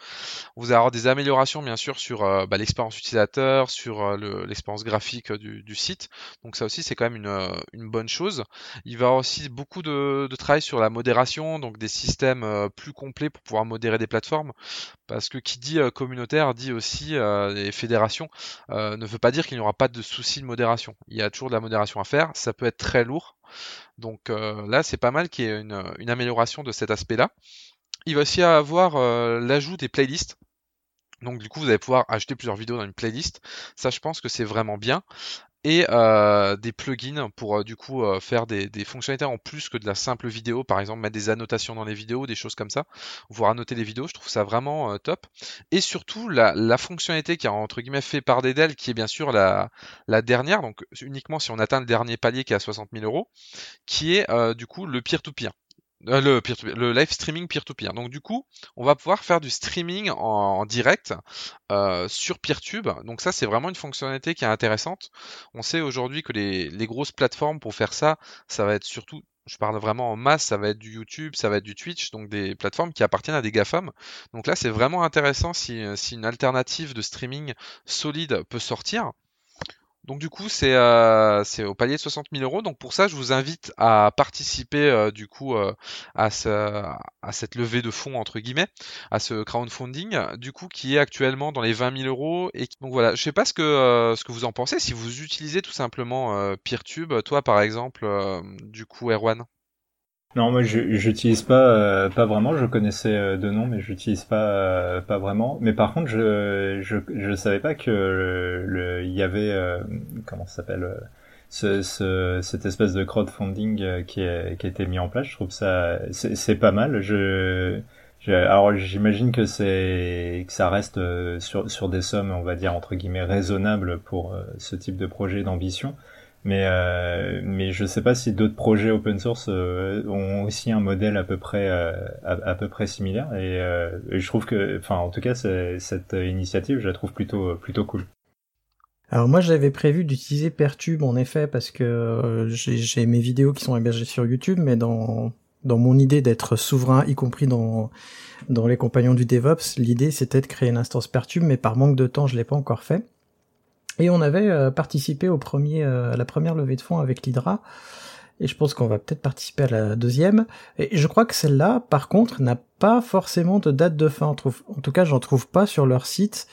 Vous allez avoir des améliorations bien sûr sur euh, bah, l'expérience utilisateur, sur euh, l'expérience graphique du, site. Donc ça aussi c'est quand même une, euh, une, bonne chose. Il va y avoir aussi beaucoup de, de travail sur la modération, donc des systèmes plus complets pour pouvoir modérer des plateformes. Parce que qui dit communautaire dit aussi les fédérations ne veut pas dire qu'il n'y aura pas de soucis de modération. Il y a toujours de la modération à faire. Ça peut être très lourd. Donc euh, là, c'est pas mal qu'il y ait une, amélioration de cet aspect-là. Il va aussi avoir euh, l'ajout des playlists. Donc du coup, vous allez pouvoir ajouter plusieurs vidéos dans une playlist. Ça, je pense que c'est vraiment bien et euh, des plugins pour euh, du coup euh, faire des, fonctionnalités en plus que de la simple vidéo, par exemple mettre des annotations dans les vidéos, des choses comme ça, voir annoter les vidéos, je trouve ça vraiment top. Et surtout la, fonctionnalité qui est entre guillemets fait par Dedel, qui est bien sûr la, la dernière, donc uniquement si on atteint le dernier palier qui est à 60 000 euros, qui est du coup le peer-to-peer. Euh, le, live streaming peer-to-peer. Donc du coup, on va pouvoir faire du streaming en, direct euh, sur PeerTube. Donc ça, c'est vraiment une fonctionnalité qui est intéressante. On sait aujourd'hui que les, les, grosses plateformes pour faire ça, ça va être surtout je parle vraiment en masse, ça va être du YouTube, ça va être du Twitch, donc des plateformes qui appartiennent à des GAFAM. Donc là, c'est vraiment intéressant si une alternative de streaming solide peut sortir. Donc du coup, c'est euh, au palier de 60 000 euros. Donc pour ça, je vous invite à participer euh, du coup euh, à, ce, à cette levée de fonds entre guillemets, à ce crowdfunding, du coup qui est actuellement dans les 20 000 euros. Et donc voilà, je sais pas ce que euh, ce que vous en pensez. Si vous utilisez tout simplement PeerTube, toi par exemple, du coup Erwan. Non, moi j'utilise pas euh, pas vraiment. Je connaissais euh, de nom, mais j'utilise pas euh, pas vraiment. Mais par contre, je je je savais pas que le il y avait comment ça s'appelle ce, ce, cette espèce de crowdfunding qui est qui a été mis en place. Je trouve ça c'est pas mal. Je, je alors j'imagine que c'est que ça reste sur sur des sommes, on va dire entre guillemets raisonnables pour ce type de projet d'ambition. Mais euh, mais je sais pas si d'autres projets open source euh, ont aussi un modèle à peu près euh, à, peu près similaire et, euh, je trouve que enfin en tout cas cette initiative je la trouve plutôt plutôt cool. Alors moi j'avais prévu d'utiliser Pertube en effet parce que j'ai mes vidéos qui sont hébergées sur YouTube mais dans dans mon idée d'être souverain y compris dans dans les compagnons du DevOps, l'idée c'était de créer une instance Pertube mais par manque de temps je l'ai pas encore fait. Et on avait euh, participé au premier, euh, à la première levée de fonds avec l'Hydra. Et je pense qu'on va peut-être participer à la deuxième. Et je crois que celle-là, par contre, n'a pas forcément de date de fin. En tout cas, j'en trouve pas sur leur site.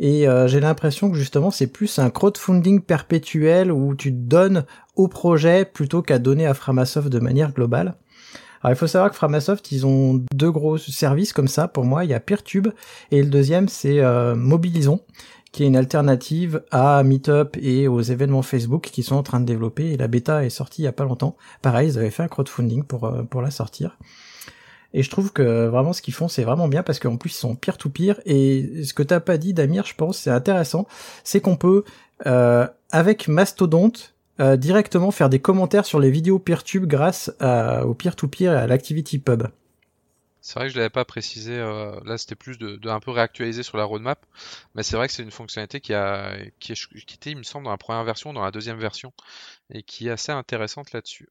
Et euh, j'ai l'impression que justement, c'est plus un crowdfunding perpétuel où tu donnes au projet plutôt qu'à donner à Framasoft de manière globale. Alors il faut savoir que Framasoft, ils ont deux gros services comme ça. Pour moi, il y a Peertube et le deuxième c'est euh, Mobilison, qui est une alternative à Meetup et aux événements Facebook qui sont en train de développer. Et la bêta est sortie il y a pas longtemps. Pareil, ils avaient fait un crowdfunding pour euh, pour la sortir. Et je trouve que vraiment ce qu'ils font, c'est vraiment bien parce qu'en plus ils sont pire to pire. Et ce que t'as pas dit, Damir, je pense, c'est intéressant, c'est qu'on peut euh, avec Mastodonte euh, directement faire des commentaires sur les vidéos PeerTube grâce au peer-to-peer et à l'Activity Pub. C'est vrai que je l'avais pas précisé. Euh, là, c'était plus de, un peu réactualiser sur la roadmap, mais c'est vrai que c'est une fonctionnalité qui est, qui était, il me semble, dans la première version, dans la deuxième version, et qui est assez intéressante là-dessus.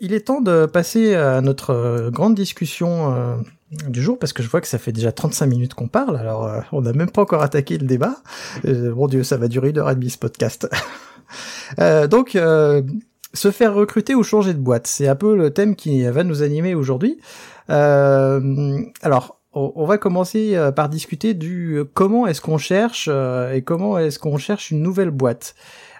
Il est temps de passer à notre euh, grande discussion euh, du jour parce que je vois que ça fait déjà 35 minutes qu'on parle. Alors, euh, on n'a même pas encore attaqué le débat. Euh, mon Dieu, ça va durer une heure et demie ce podcast. donc, se faire recruter ou changer de boîte, c'est un peu le thème qui va nous animer aujourd'hui. alors, on va commencer par discuter du comment est-ce qu'on cherche et comment est-ce qu'on cherche une nouvelle boîte.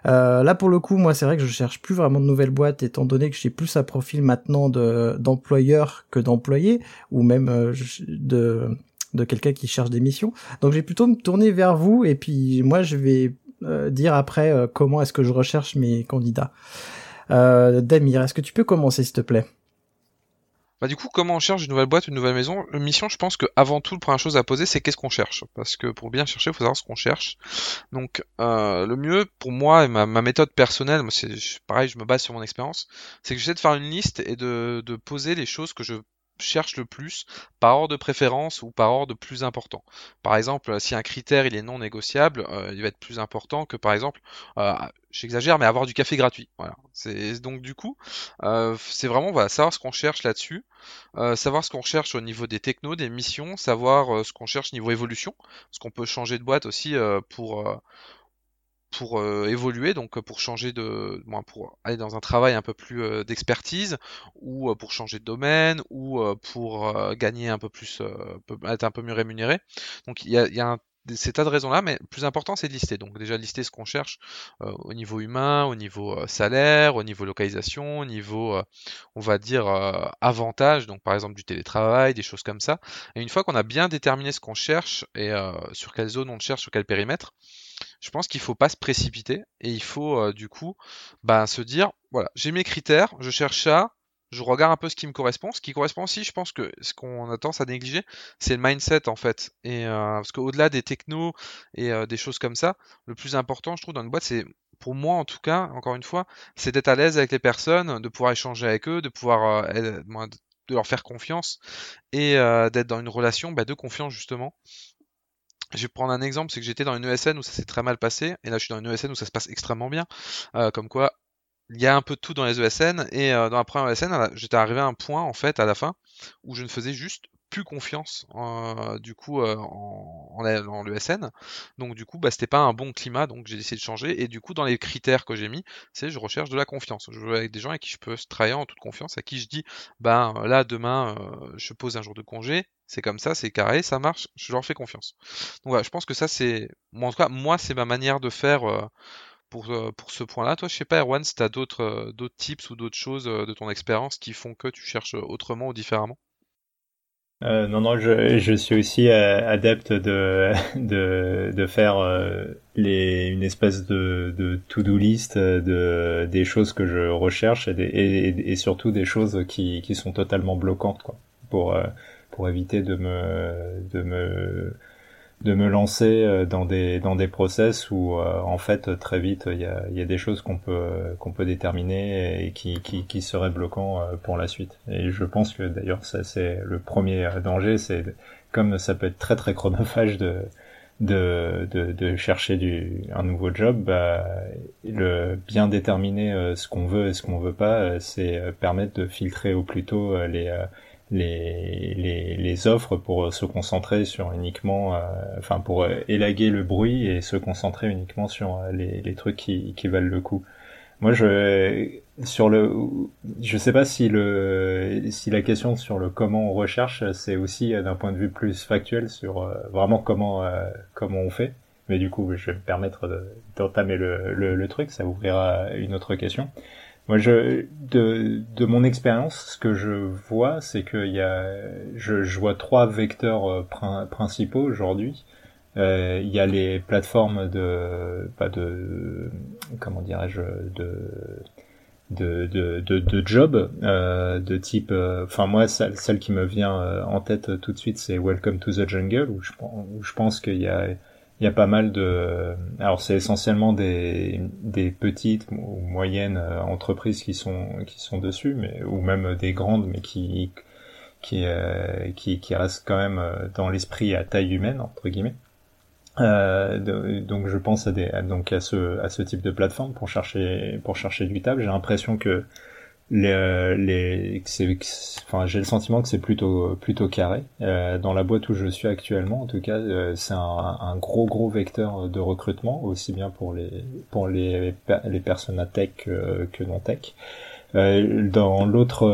Euh, là pour le coup, moi c'est vrai que je cherche plus vraiment de nouvelles boîtes étant donné que j'ai plus un profil maintenant de d'employeur que d'employé ou même euh, de de quelqu'un qui cherche des missions. Donc j'ai plutôt me tourner vers vous et puis moi je vais euh, dire après euh, comment est-ce que je recherche mes candidats. Damir, est-ce que tu peux commencer s'il te plaît? Bah du coup, comment on cherche une nouvelle boîte, une nouvelle maison? Mission, je pense que avant tout, la première chose à poser, c'est qu'est-ce qu'on cherche? Parce que pour bien chercher, il faut savoir ce qu'on cherche. Donc, euh, le mieux pour moi et ma, méthode personnelle, moi c'est pareil, je me base sur mon expérience, c'est que j'essaie de faire une liste et de poser les choses que je cherche le plus par ordre de préférence ou par ordre plus important. Par exemple, si un critère il est non négociable, euh, il va être plus important que par exemple, euh, j'exagère, mais avoir du café gratuit. C'est donc du coup, euh, c'est vraiment savoir ce qu'on cherche là-dessus, euh, savoir ce qu'on cherche au niveau des technos, des missions, savoir euh, ce qu'on cherche niveau évolution, parce qu'on peut changer de boîte aussi pour pour euh, évoluer, donc euh, pour changer de, bon, pour aller dans un travail un peu plus euh, d'expertise, ou pour changer de domaine, ou pour gagner un peu plus, être un peu mieux rémunéré. Donc il y a, y a un ces tas de raisons-là, mais le plus important, c'est de lister. Donc déjà lister ce qu'on cherche euh, au niveau humain, au niveau euh, salaire, au niveau localisation, au niveau, euh, on va dire, avantage, donc par exemple du télétravail, des choses comme ça. Et une fois qu'on a bien déterminé ce qu'on cherche et sur quelle zone on cherche, sur quel périmètre, je pense qu'il faut pas se précipiter et il faut du coup bah, se dire, voilà, j'ai mes critères, je cherche ça, je regarde un peu ce qui me correspond. Ce qui correspond aussi, je pense que ce qu'on a tendance à négliger, c'est le mindset en fait. Et euh, parce qu'au-delà des technos et euh, des choses comme ça, le plus important, je trouve, dans une boîte, c'est pour moi en tout cas, encore une fois, c'est d'être à l'aise avec les personnes, de pouvoir échanger avec eux, de pouvoir euh, de leur faire confiance et d'être dans une relation bah, de confiance justement. Je vais prendre un exemple, c'est que j'étais dans une ESN où ça s'est très mal passé, et là je suis dans une ESN où ça se passe extrêmement bien. comme quoi, il y a un peu de tout dans les ESN et euh, dans la première ESN, j'étais arrivé à un point en fait à la fin où je ne faisais juste plus confiance euh, du coup euh, en, en. Donc du coup, bah, c'était pas un bon climat, donc j'ai décidé de changer. Et du coup, dans les critères que j'ai mis, c'est je recherche de la confiance. Je veux avec des gens avec qui je peux travailler en toute confiance, à qui je dis, ben là demain, je pose un jour de congé. C'est comme ça, c'est carré, ça marche, je leur fais confiance. Donc voilà, je pense que ça c'est, en tout cas, moi c'est ma manière de faire pour, euh, pour ce point-là. Toi, je sais pas, Erwan, si tu as d'autres euh, tips ou d'autres choses euh, de ton expérience qui font que tu cherches autrement ou différemment? Euh, non, non, je, je suis aussi euh, adepte de, de, de faire euh, les, une espèce de, de to-do list de, des choses que je recherche et, des, et, et, surtout des choses qui, qui sont totalement bloquantes quoi, pour, pour éviter de me, de me de me lancer euh, dans des dans des process où euh, en fait très vite il y a, y a des choses qu'on peut qu'on peut déterminer et qui, qui, qui seraient bloquants euh, pour la suite. Et je pense que d'ailleurs ça c'est le premier danger c'est comme ça peut être très très chronophage de de, de, de chercher du, un nouveau job, bah, le bien déterminer ce qu'on veut et ce qu'on veut pas, c'est permettre de filtrer au plus tôt les, les, les, les, offres pour se concentrer sur uniquement, euh, enfin pour élaguer le bruit et se concentrer uniquement sur euh, les, les trucs qui, qui valent le coup. Moi, je sur le, je sais pas si le si la question sur le comment on recherche, c'est aussi euh, d'un point de vue plus factuel sur vraiment comment comment on fait. Mais du coup, je vais me permettre d'entamer le, le, le, truc, ça ouvrira une autre question. Moi, je, de, de mon expérience, ce que je vois, c'est qu'il y a, je, je, vois trois vecteurs euh, principaux aujourd'hui. Euh, il y a les plateformes de, pas de, comment dirais-je, de, de, de, de, de job euh, de type, enfin moi, celle, celle, qui me vient en tête tout de suite, c'est Welcome to the Jungle, où je, où je pense qu'il y a il y a pas mal de alors c'est essentiellement des, des petites ou moyennes euh, entreprises qui sont qui sont dessus mais ou même des grandes mais qui qui euh, qui, qui restent quand même euh, dans l'esprit à taille humaine entre guillemets. Euh, donc je pense à des donc à ce à ce type de plateforme pour chercher pour chercher du table. J'ai l'impression que les, euh, les enfin j'ai le sentiment que c'est plutôt plutôt carré. Euh, dans la boîte où je suis actuellement en tout cas euh, c'est un, un, gros gros vecteur de recrutement aussi bien pour les pour les les personnes à tech que non tech. Euh, dans l'autre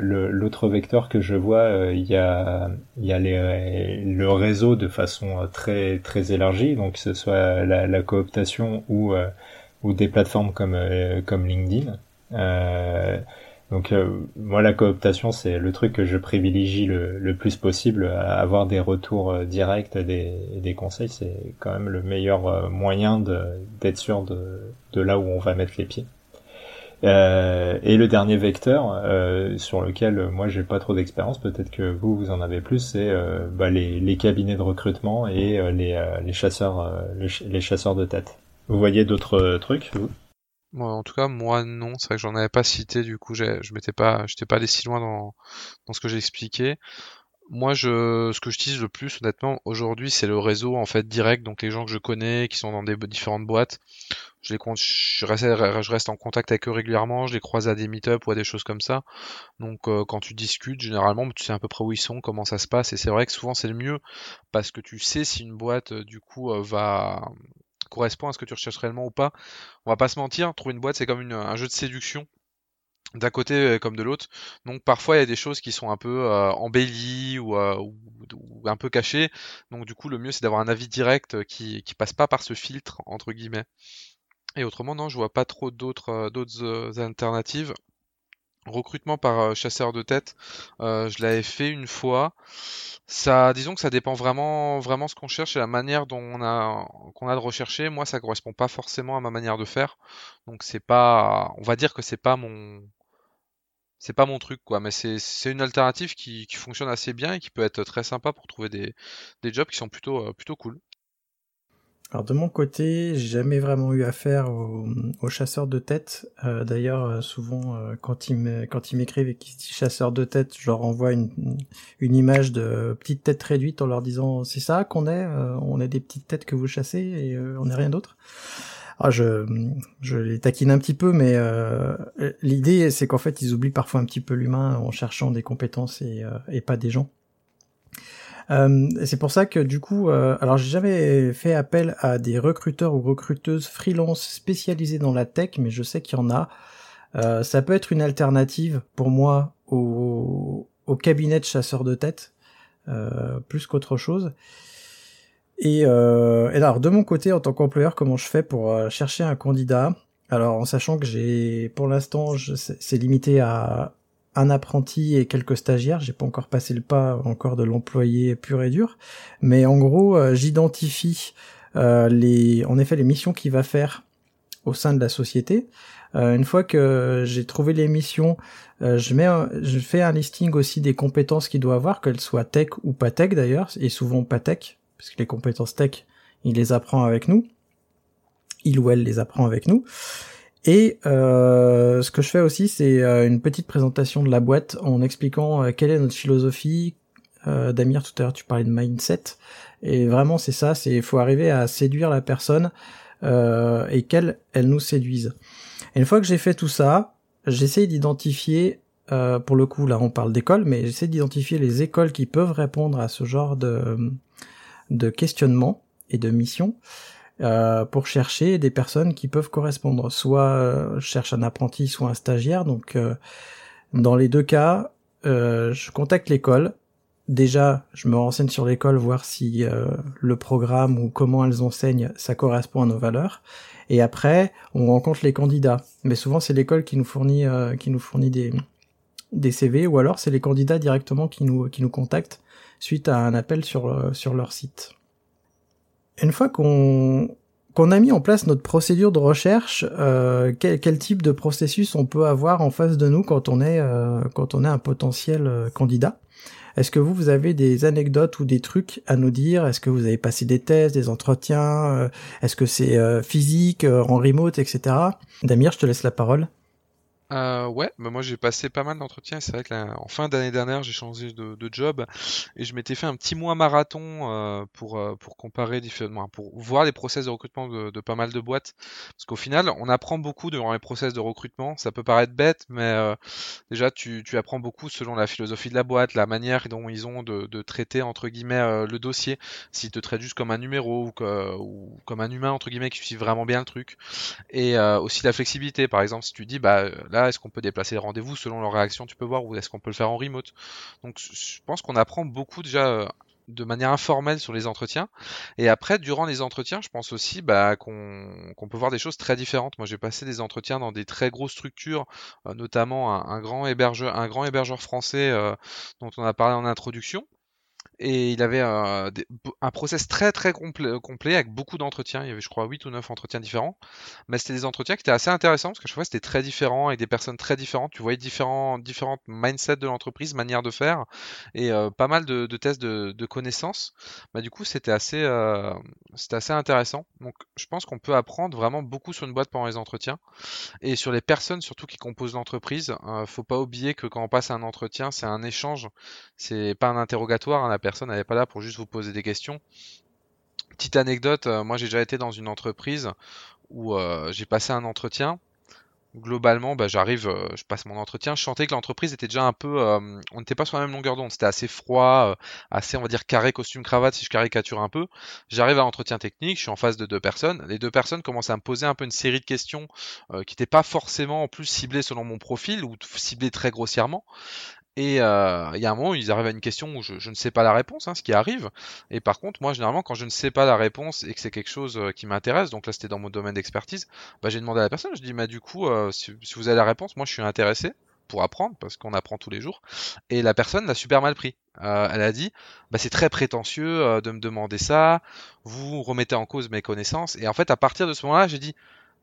l'autre vecteur que je vois il y a il y a les, le réseau de façon très très élargie donc que ce soit la, la cooptation ou ou des plateformes comme comme LinkedIn. euh, donc euh, moi la cooptation c'est le truc que je privilégie le, le plus possible. avoir des retours euh, directs, des, des conseils, c'est quand même le meilleur moyen d'être sûr de, de là où on va mettre les pieds. Euh, et le dernier vecteur euh, sur lequel moi j'ai pas trop d'expérience, peut-être que vous vous en avez plus, c'est euh, bah, les, les, cabinets de recrutement et les, les chasseurs les, les, chasseurs de tête. Vous voyez d'autres trucs en tout cas, moi non, c'est vrai que j'en avais pas cité, du coup, je m'étais pas, j'étais pas allé si loin dans, dans ce que j'ai expliqué. Moi, je, ce que j'utilise le plus, honnêtement, aujourd'hui, c'est le réseau en fait direct, donc les gens que je connais, qui sont dans des différentes boîtes, je les je reste, je reste en contact avec eux régulièrement, je les croise à des meet-up ou à des choses comme ça. Donc, euh, quand tu discutes, généralement, tu sais à peu près où ils sont, comment ça se passe, et c'est vrai que souvent c'est le mieux parce que tu sais si une boîte, euh, du coup, euh, va correspond à ce que tu recherches réellement ou pas. On va pas se mentir, trouver une boîte c'est comme un jeu de séduction d'un côté euh, comme de l'autre. Donc parfois il y a des choses qui sont un peu euh, embellies euh, ou, un peu cachées. Donc du coup le mieux c'est d'avoir un avis direct qui, passe pas par ce filtre entre guillemets. Et autrement non, je vois pas trop d'autres alternatives. Recrutement par chasseur de tête, je l'avais fait une fois. Ça, disons que ça dépend vraiment, vraiment ce qu'on cherche et la manière dont on a, qu'on a de rechercher. Moi, ça correspond pas forcément à ma manière de faire. Donc c'est pas, on va dire que c'est pas mon, c'est pas mon truc quoi. Mais c'est, c'est une alternative qui, qui fonctionne assez bien et qui peut être très sympa pour trouver des, des jobs qui sont plutôt, euh, plutôt cool. Alors de mon côté, j'ai jamais vraiment eu affaire aux, chasseurs de tête. Euh, d'ailleurs, euh, souvent euh, quand ils m'écrivent et qu'ils disent chasseurs de tête, je leur envoie une, une image de petite tête réduite en leur disant c'est ça qu'on est, on est des petites têtes que vous chassez et on n'est rien d'autre. Alors je, je les taquine un petit peu, mais l'idée c'est qu'en fait ils oublient parfois un petit peu l'humain en cherchant des compétences et pas des gens. Euh, c'est pour ça que du coup, euh, alors j'ai jamais fait appel à des recruteurs ou recruteuses freelance spécialisés dans la tech, mais je sais qu'il y en a. Euh, ça peut être une alternative pour moi au, au cabinet de chasseurs de tête, euh, plus qu'autre chose. Et, euh, et, alors de mon côté, en tant qu'employeur, comment je fais pour euh, chercher un candidat? Alors en sachant que j'ai, pour l'instant, c'est limité à un apprenti et quelques stagiaires. J'ai pas encore passé le pas encore de l'employé pur et dur, mais en gros, euh, j'identifie euh, les, en effet, les missions qu'il va faire au sein de la société. Euh, une fois que j'ai trouvé les missions, je mets, je fais un listing aussi des compétences qu'il doit avoir, qu'elles soient tech ou pas tech d'ailleurs, et souvent pas tech, parce que les compétences tech, il les apprend avec nous. Il ou elle les apprend avec nous. Et euh, ce que je fais aussi, c'est euh, une petite présentation de la boîte en expliquant euh, quelle est notre philosophie. Euh, Damir, tout à l'heure, tu parlais de mindset. Et vraiment, c'est ça, c'est il faut arriver à séduire la personne euh, et qu'elle elle nous séduise. Et une fois que j'ai fait tout ça, j'essaie d'identifier, pour le coup, là on parle d'école, mais j'essaie d'identifier les écoles qui peuvent répondre à ce genre de, de questionnement et de mission. Euh, pour chercher des personnes qui peuvent correspondre. Soit euh, je cherche un apprenti, soit un stagiaire. Donc euh, dans les deux cas, je contacte l'école. Déjà, je me renseigne sur l'école, voir si le programme ou comment elles enseignent, ça correspond à nos valeurs. Et après, on rencontre les candidats. Mais souvent, c'est l'école qui nous fournit, qui nous fournit des, des CV, ou alors c'est les candidats directement qui nous, qui nous contactent suite à un appel sur, sur leur site une fois qu'on qu'on a mis en place notre procédure de recherche, euh, quel, quel, type de processus on peut avoir en face de nous quand on est euh, quand on est un potentiel euh, candidat? Est-ce que vous vous avez des anecdotes ou des trucs à nous dire? Est-ce que vous avez passé des tests, des entretiens euh, Est-ce que c'est physique, en remote, etc. Damir, je te laisse la parole. Euh, ouais, bah moi j'ai passé pas mal d'entretiens. C'est vrai que en fin d'année dernière, j'ai changé de, de, job et je m'étais fait un petit mois marathon euh, pour euh, pour comparer différemment, pour voir les process de recrutement de, de pas mal de boîtes. Parce qu'au final, on apprend beaucoup durant les process de recrutement. Ça peut paraître bête, mais euh, déjà tu, tu apprends beaucoup selon la philosophie de la boîte, la manière dont ils ont de, de traiter entre guillemets euh, le dossier. S'ils te traitent juste comme un numéro ou, que, ou comme un humain entre guillemets qui suit vraiment bien le truc. Et aussi la flexibilité. Par exemple, si tu dis bah là est-ce qu'on peut déplacer les rendez-vous selon leur réaction, tu peux voir, ou est-ce qu'on peut le faire en remote. Donc je pense qu'on apprend beaucoup déjà euh, de manière informelle sur les entretiens. Et après, durant les entretiens, je pense aussi bah, qu'on peut voir des choses très différentes. Moi, j'ai passé des entretiens dans des très grosses structures, euh, notamment un, grand hébergeur, un grand hébergeur français euh, dont on a parlé en introduction et il avait un, process très très complet, avec beaucoup d'entretiens. Il y avait, je crois, 8 ou 9 entretiens différents. Mais c'était des entretiens qui étaient assez intéressants parce que je vois c'était très différent avec des personnes très différentes. Tu voyais différents, différentes mindsets de l'entreprise, manière de faire et euh, pas mal de, tests de, connaissances. Bah, du coup, c'était assez, euh, assez intéressant. Donc, je pense qu'on peut apprendre vraiment beaucoup sur une boîte pendant les entretiens et sur les personnes surtout qui composent l'entreprise. Euh, faut pas oublier que quand on passe un entretien, c'est un échange, c'est pas un interrogatoire. Hein, la personne n'est pas là pour juste vous poser des questions. Petite anecdote, euh, moi j'ai déjà été dans une entreprise où euh, j'ai passé un entretien. Globalement, bah, j'arrive, euh, je passe mon entretien. Je sentais que l'entreprise était déjà un peu, on n'était pas sur la même longueur d'onde. C'était assez froid, assez on va dire carré costume cravate si je caricature un peu. J'arrive à l'entretien technique, je suis en face de deux personnes. Les deux personnes commencent à me poser un peu une série de questions qui n'étaient pas forcément en plus ciblées selon mon profil ou ciblées très grossièrement. Et euh, il y a un moment, ils arrivent à une question où je, ne sais pas la réponse, hein, ce qui arrive. Et par contre, moi, généralement, quand je ne sais pas la réponse et que c'est quelque chose euh, qui m'intéresse, donc là, c'était dans mon domaine d'expertise, bah, j'ai demandé à la personne, je dis, bah, du coup, euh, si, vous avez la réponse, moi, je suis intéressé pour apprendre, parce qu'on apprend tous les jours. Et la personne l'a super mal pris. elle a dit, bah, c'est très prétentieux de me demander ça, vous remettez en cause mes connaissances. Et en fait, à partir de ce moment-là, j'ai dit,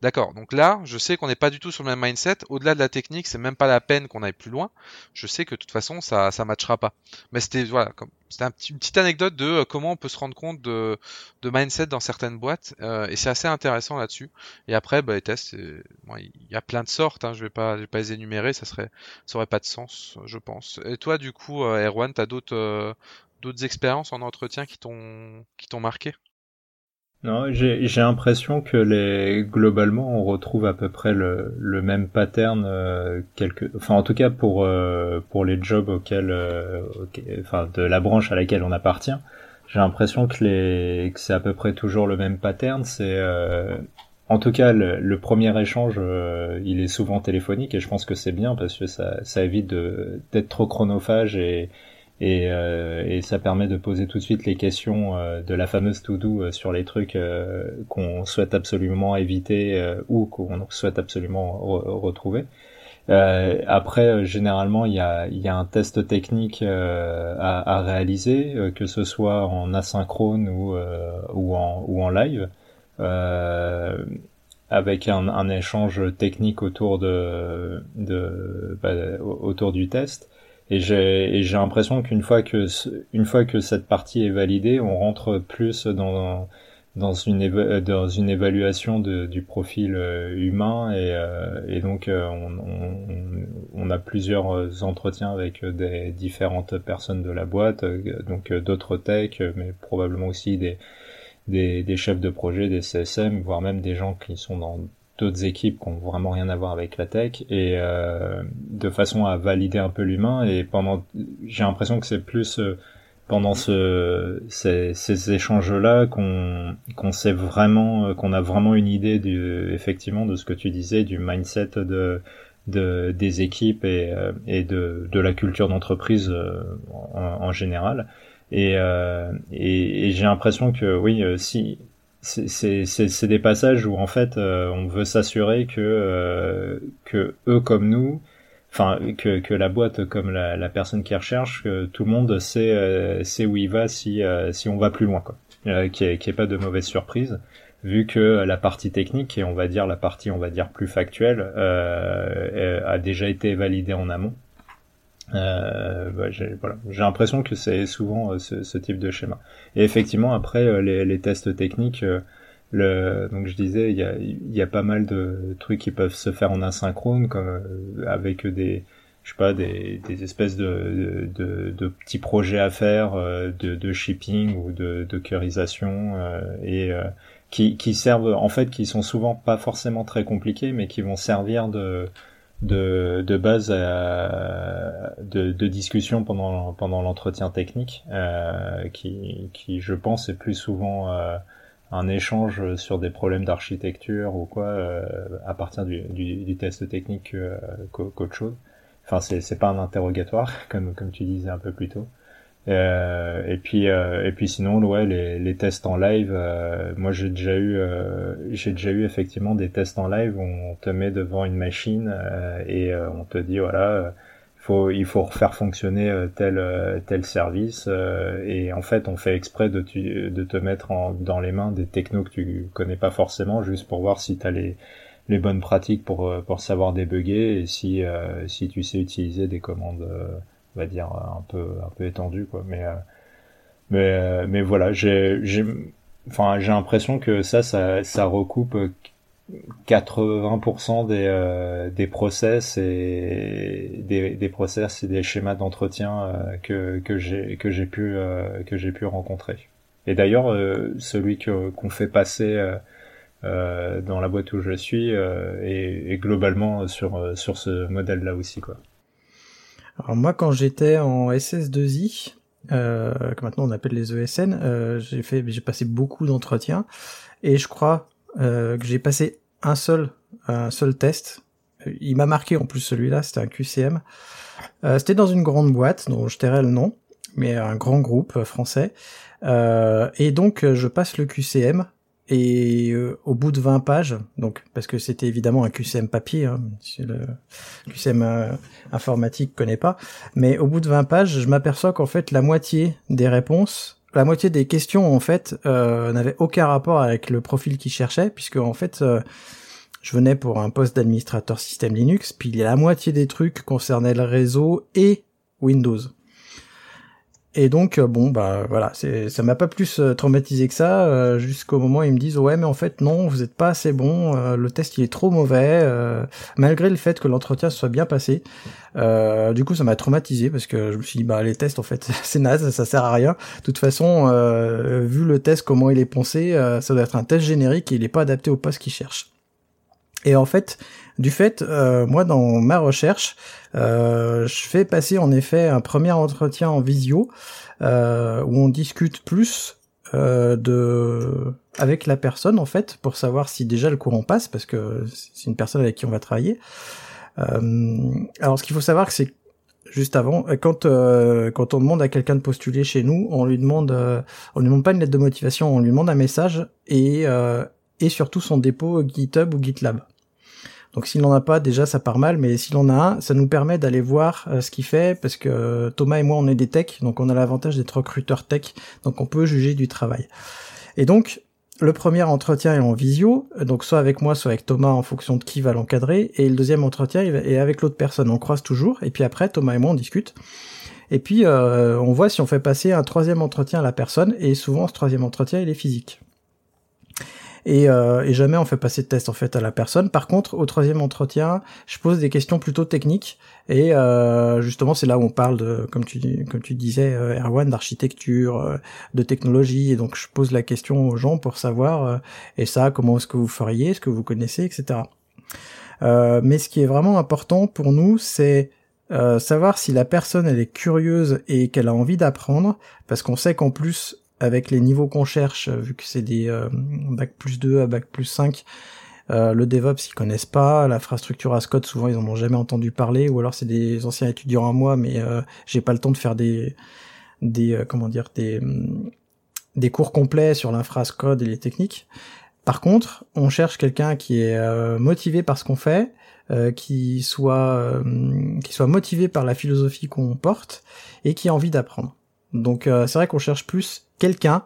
D'accord, donc là, je sais qu'on n'est pas du tout sur le même mindset. Au-delà de la technique, c'est même pas la peine qu'on aille plus loin. Je sais que de toute façon, ça ça matchera pas. Mais c'était voilà, c'était une petite anecdote de euh, comment on peut se rendre compte de, mindset dans certaines boîtes, euh, et c'est assez intéressant là-dessus. Et après, bah, les tests, il y a plein de sortes. Hein, je vais pas je vais pas les énumérer, ça serait ça aurait pas de sens, je pense. Et toi, du coup, euh, Erwan, t'as d'autres d'autres expériences en entretien qui t'ont qui t'ont marqué? Non, j'ai l'impression que les globalement on retrouve à peu près le, le même pattern euh, quelque enfin en tout cas pour euh, pour les jobs auxquels euh, enfin de la branche à laquelle on appartient. J'ai l'impression que les que c'est à peu près toujours le même pattern, c'est en tout cas, le, premier échange, il est souvent téléphonique et je pense que c'est bien parce que ça, ça évite d'être trop chronophage et, et, euh, et, ça permet de poser tout de suite les questions euh, de la fameuse to-do euh, sur les trucs qu'on souhaite absolument éviter ou qu'on souhaite absolument retrouver. Euh, après, généralement, il y a, y a un test technique à, à, réaliser, que ce soit en asynchrone ou, ou, en, ou en live, avec un, un, échange technique autour de, de bah, autour du test. Et j'ai l'impression qu'une fois que une fois que cette partie est validée, on rentre plus dans dans une dans une évaluation du profil euh, humain et, euh, et donc euh, on, on, on, a plusieurs entretiens avec des différentes personnes de la boîte, donc d'autres techs, mais probablement aussi des, des, des chefs de projet, des CSM, voire même des gens qui sont dans d'autres équipes qui ont vraiment rien à voir avec la tech et euh, de façon à valider un peu l'humain et pendant j'ai l'impression que c'est plus euh, pendant ce, ces, ces échanges là qu'on qu'on sait vraiment euh, qu'on a vraiment une idée du effectivement de ce que tu disais du mindset de de des équipes et, euh, et de de la culture d'entreprise en, en, général. Et et, et j'ai l'impression que oui si c'est des passages où en fait euh, on veut s'assurer que euh, que eux comme nous enfin que, que la boîte comme la, la, personne qui recherche que tout le monde sait euh, sait où il va si si on va plus loin quoi. Qu'il n'y ait, pas de mauvaise surprise vu que la partie technique et on va dire la partie on va dire plus factuelle a déjà été validée en amont euh, bah, j'ai voilà. l'impression que c'est souvent euh, ce, ce, type de schéma. Et effectivement, après euh, les, les, tests techniques, euh, le, donc je disais, il y a, y a pas mal de trucs qui peuvent se faire en asynchrone, comme avec des, je sais pas, des, des espèces de, de, de, petits projets à faire, de, de shipping ou de dockerisation, et qui, qui servent, en fait, qui sont souvent pas forcément très compliqués, mais qui vont servir de de, de base euh, de, de, discussion pendant, pendant l'entretien technique, euh, qui, qui, je pense, est plus souvent euh, un échange sur des problèmes d'architecture ou quoi, euh, à partir du, du, du test technique qu'autre chose. Enfin, c'est pas un interrogatoire, comme, comme tu disais un peu plus tôt. Euh, et puis euh, et puis sinon ouais les, les tests en live euh, moi j'ai déjà eu j'ai déjà eu effectivement des tests en live où on te met devant une machine et on te dit voilà faut il faut faire fonctionner tel tel service et en fait on fait exprès de, de te mettre en, dans les mains des technos que tu connais pas forcément juste pour voir si tu as les les bonnes pratiques pour pour savoir débugger et si si tu sais utiliser des commandes on va dire un peu un peu étendu quoi. Mais euh, mais euh, mais voilà j'ai j'ai enfin j'ai l'impression que ça ça ça recoupe 80% des euh, des process et des des process et des schémas d'entretien que que j'ai que j'ai pu que j'ai pu rencontrer. Et d'ailleurs celui que qu'on fait passer dans la boîte où je suis est, est, globalement sur sur ce modèle là aussi quoi alors moi, quand j'étais en SS2I, euh, que maintenant on appelle les ESN, euh, j'ai fait, j'ai passé beaucoup d'entretiens et je crois euh, que j'ai passé un seul, un seul test. Il m'a marqué en plus celui-là, c'était un QCM. Euh, c'était dans une grande boîte dont je tairai le nom, mais un grand groupe français. Euh, et donc je passe le QCM et euh, au bout de 20 pages, donc parce que c'était évidemment un QCM papier, hein, si le QCM euh, informatique connaît pas, mais au bout de 20 pages, je m'aperçois qu'en fait la moitié des réponses, la moitié des questions en fait euh, n'avaient aucun rapport avec le profil qu'il cherchait, puisque en fait euh, je venais pour un poste d'administrateur système Linux, puis la moitié des trucs concernaient le réseau et Windows. Et donc euh, bon bah voilà, ça m'a pas plus euh, traumatisé que ça euh, jusqu'au moment où ils me disent ouais mais en fait non, vous êtes pas assez bon, le test il est trop mauvais malgré le fait que l'entretien soit bien passé. du coup ça m'a traumatisé parce que je me suis dit bah les tests en fait c'est naze, ça sert à rien. De toute façon vu le test comment il est pensé, ça doit être un test générique et il est pas adapté au poste qu'ils cherchent. Et en fait, du fait, moi dans ma recherche, euh, je fais passer en effet un premier entretien en visio euh, où on discute plus euh, de avec la personne en fait pour savoir si déjà le courant passe parce que c'est une personne avec qui on va travailler. alors ce qu'il faut savoir c'est juste avant quand quand on demande à quelqu'un de postuler chez nous, on lui demande on lui demande pas une lettre de motivation, on lui demande un message et et surtout son dépôt GitHub ou GitLab. Donc s'il n'en a pas, déjà ça part mal, mais s'il en a un, ça nous permet d'aller voir euh, ce qu'il fait, parce que Thomas et moi on est des techs, donc on a l'avantage d'être recruteurs tech, donc on peut juger du travail. Et donc le premier entretien est en visio, donc soit avec moi, soit avec Thomas en fonction de qui va l'encadrer, et le deuxième entretien est avec l'autre personne. On croise toujours, et puis après Thomas et moi on discute. Et puis euh, on voit si on fait passer un troisième entretien à la personne, et souvent ce troisième entretien il est physique. Et, euh, et, jamais on fait passer de test en fait à la personne. Par contre, au troisième entretien, je pose des questions plutôt techniques et euh, justement c'est là où on parle de, comme tu disais, euh, Erwan, d'architecture, euh, de technologie. Et donc je pose la question aux gens pour savoir euh, et ça comment est-ce que vous feriez, est-ce que vous connaissez, etc. mais ce qui est vraiment important pour nous, c'est savoir si la personne elle est curieuse et qu'elle a envie d'apprendre, parce qu'on sait qu'en plus avec les niveaux qu'on cherche, vu que c'est des euh, bac plus 2 à bac plus 5, euh, le DevOps ils connaissent pas, l'infrastructure Ascode souvent ils en ont jamais entendu parler, ou alors c'est des anciens étudiants à moi, mais euh, j'ai pas le temps de faire des des euh, comment dire des mm, des cours complets sur l'infra Ascode et les techniques. Par contre, on cherche quelqu'un qui est motivé par ce qu'on fait, qui soit qui soit motivé par la philosophie qu'on porte et qui a envie d'apprendre. Donc c'est vrai qu'on cherche plus quelqu'un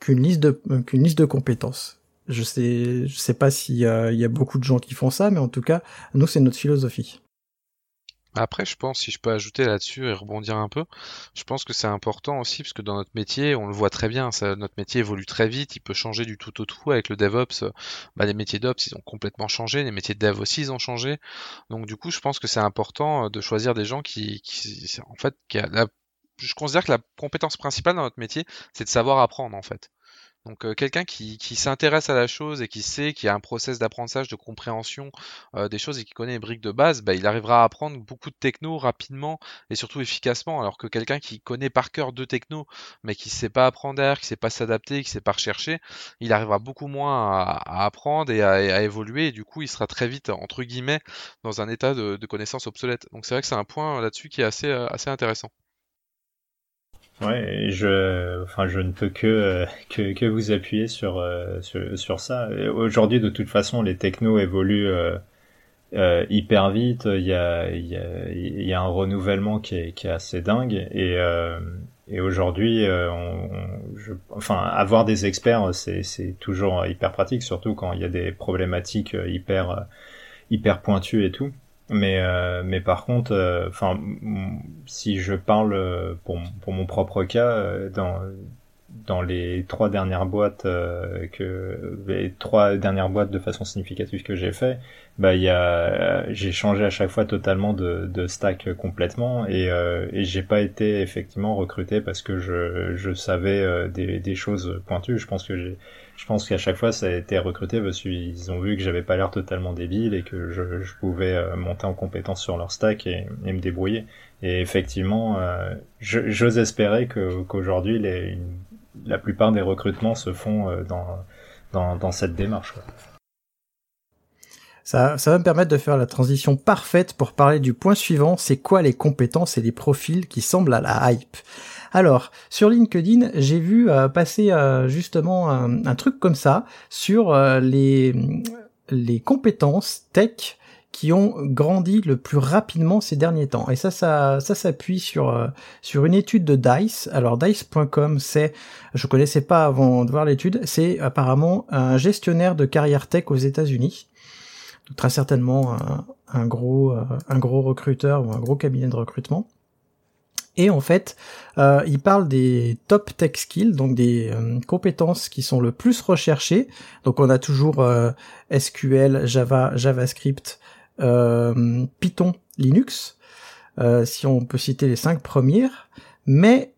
qu'une liste de qu'une liste de compétences. Je sais je sais pas s'il y a beaucoup de gens qui font ça, mais en tout cas, nous c'est notre philosophie. Après, je pense, si je peux ajouter là-dessus et rebondir un peu, je pense que c'est important aussi, parce que dans notre métier, on le voit très bien, notre métier évolue très vite, il peut changer du tout au tout. Avec le DevOps, bah, les métiers d'Ops, ils ont complètement changé, les métiers de Dev aussi, ils ont changé. Donc du coup, je pense que c'est important de choisir des gens qui, qui en fait, qui a je considère que la compétence principale dans notre métier, c'est de savoir apprendre en fait. Donc euh, quelqu'un qui, qui s'intéresse à la chose et qui sait qu'il y a un process d'apprentissage, de compréhension euh, des choses et qui connaît les briques de base, bah, il arrivera à apprendre beaucoup de techno rapidement et surtout efficacement. Alors que quelqu'un qui connaît par cœur deux techno, mais qui ne sait pas apprendre d'air, qui ne sait pas s'adapter, qui ne sait pas rechercher, il arrivera beaucoup moins à, apprendre et à, évoluer et du coup il sera très vite entre guillemets dans un état de, de connaissance obsolète. Donc c'est vrai que c'est un point là-dessus qui est assez, euh, assez intéressant. Ouais, je, enfin, je ne peux que euh, que, que vous appuyer sur euh, sur, sur, ça. Aujourd'hui, de toute façon, les technos évoluent euh, hyper vite. Il y a il y a il y a un renouvellement qui est qui est assez dingue et et aujourd'hui, on, je, enfin, avoir des experts, c'est c'est toujours hyper pratique, surtout quand il y a des problématiques hyper hyper pointues et tout. Mais euh, mais par contre, euh, enfin, si je parle euh, pour pour mon propre cas, dans dans les trois dernières boîtes que les trois dernières boîtes de façon significative que j'ai fait, bah il y a j'ai changé à chaque fois totalement de, de stack complètement et et j'ai pas été effectivement recruté parce que je je savais des des choses pointues. Je pense que j'ai je pense qu'à chaque fois ça a été recruté parce qu'ils ont vu que j'avais pas l'air totalement débile et que je, je pouvais euh, monter en compétence sur leur stack et, et me débrouiller. Et effectivement, euh, j'ose espérer qu'aujourd'hui les, la plupart des recrutements se font euh, dans, dans, cette démarche. Ça, ça va me permettre de faire la transition parfaite pour parler du point suivant, c'est quoi les compétences et les profils qui semblent à la hype? Alors, sur LinkedIn, j'ai vu euh, passer euh, justement un, truc comme ça sur les, les compétences tech qui ont grandi le plus rapidement ces derniers temps. Et ça, ça, ça s'appuie sur sur une étude de Dice. Alors Dice.com, c'est, je connaissais pas avant de voir l'étude, c'est apparemment un gestionnaire de carrière tech aux États-Unis. Très certainement un, un gros un gros recruteur ou un gros cabinet de recrutement. Et en fait, euh, il parle des top tech skills, donc des euh, compétences qui sont le plus recherchées. Donc on a toujours euh, SQL, Java, JavaScript, euh, Python, Linux, si on peut citer les cinq premières. Mais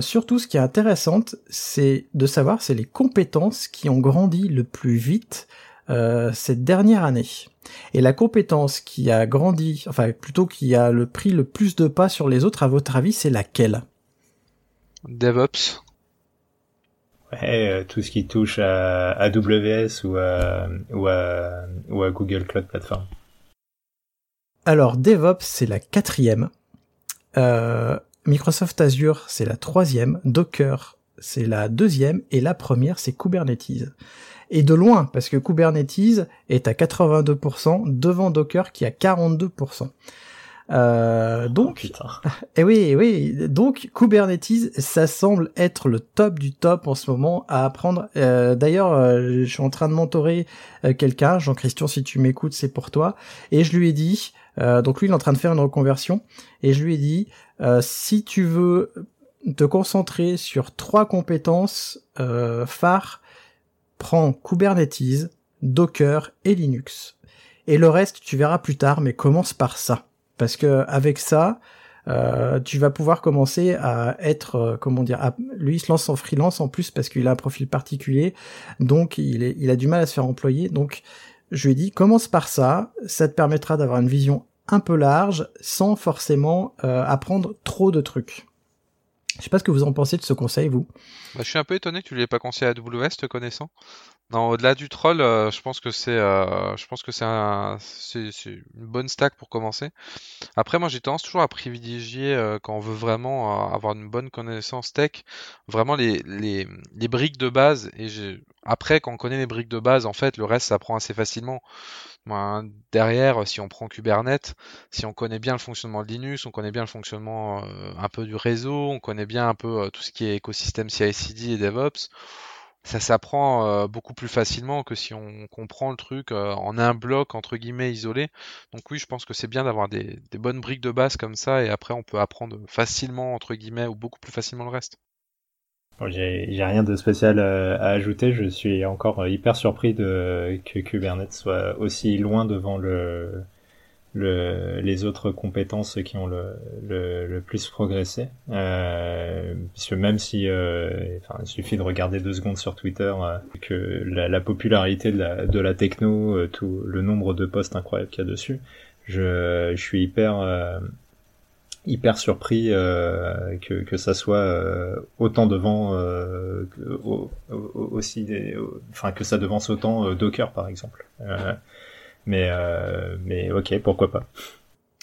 surtout, ce qui est intéressant, c'est de savoir c'est les compétences qui ont grandi le plus vite cette dernière année. Et la compétence qui a grandi, enfin plutôt qui a le pris le plus de pas sur les autres, à votre avis, c'est laquelle? DevOps. Ouais, euh, tout ce qui touche à AWS ou à, ou à, ou à Google Cloud Platform. Alors DevOps, c'est la quatrième. Euh, Microsoft Azure, c'est la troisième. Docker, c'est la deuxième, et la première, c'est Kubernetes. Et de loin, parce que Kubernetes est à 82% devant Docker qui a 42%. Euh, donc, Oh, et oui, oui, donc Kubernetes, ça semble être le top du top en ce moment à apprendre. Euh, D'ailleurs, euh, je suis en train de mentorer quelqu'un, Jean-Christian, si tu m'écoutes, c'est pour toi. Et je lui ai dit, euh, donc lui, il est en train de faire une reconversion, et je lui ai dit, euh, si tu veux te concentrer sur trois compétences euh, phares, prends Kubernetes, Docker et Linux. Et le reste, tu verras plus tard, mais commence par ça. Parce que avec ça, euh, tu vas pouvoir commencer à être, euh, comment dire, à- lui il se lance en freelance en plus parce qu'il a un profil particulier, donc il, est, il a du mal à se faire employer. Donc je lui ai dit, commence par ça, ça te permettra d'avoir une vision un peu large sans forcément euh, apprendre trop de trucs. Je sais pas ce que vous en pensez de ce conseil, vous. Bah, je suis un peu étonné que tu ne l'aies pas conseillé à AWS, te connaissant. Non, au-delà du troll, euh, je pense que c'est, euh, je pense que c'est un, c'est, une bonne stack pour commencer. Après, moi, j'ai tendance toujours à privilégier euh, quand on veut vraiment avoir une bonne connaissance tech, vraiment les, les, briques de base. Et après, quand on connaît les briques de base, en fait, le reste, ça prend assez facilement. Ben, derrière, si on prend Kubernetes, si on connaît bien le fonctionnement de Linux, on connaît bien le fonctionnement un peu du réseau, on connaît bien un peu tout ce qui est écosystème CI/CD et DevOps, ça s'apprend euh, beaucoup plus facilement que si on comprend le truc euh, en un bloc entre guillemets isolé. Donc oui, je pense que c'est bien d'avoir des, bonnes briques de base comme ça et après on peut apprendre facilement entre guillemets ou beaucoup plus facilement le reste. Bon, j'ai rien de spécial euh, à ajouter. Je suis encore hyper surpris de que Kubernetes soit aussi loin devant le, le les autres compétences qui ont le, le, le plus progressé. Euh, puisque même si, euh, enfin, il suffit de regarder deux secondes sur Twitter euh, que la, la popularité de la, de la techno, euh, tout le nombre de posts incroyables qu'il y a dessus, je, je suis hyper euh, hyper surpris euh, que, que ça soit euh, autant devant euh, au- au- aussi des- enfin que ça devance autant Docker par exemple mais euh, mais ok pourquoi pas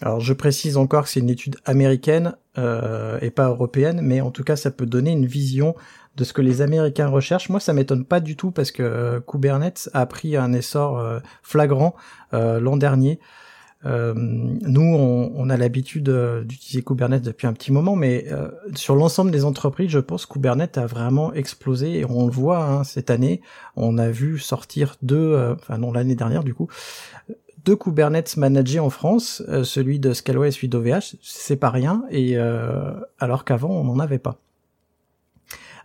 Alors je précise encore que c'est une étude américaine euh, et pas européenne, mais en tout cas ça peut donner une vision de ce que les Américains recherchent. Moi ça m'étonne pas du tout parce que euh, Kubernetes a pris un essor euh, flagrant euh, l'an dernier. Euh, nous, on, on a l'habitude euh, d'utiliser Kubernetes depuis un petit moment, mais euh, sur l'ensemble des entreprises, je pense que Kubernetes a vraiment explosé et on le voit hein, cette année. On a vu sortir deux, euh, enfin non l'année dernière du coup, deux Kubernetes managés en France, euh, celui de Scaleway et celui d'OVH, c'est pas rien, et alors qu'avant on n'en avait pas.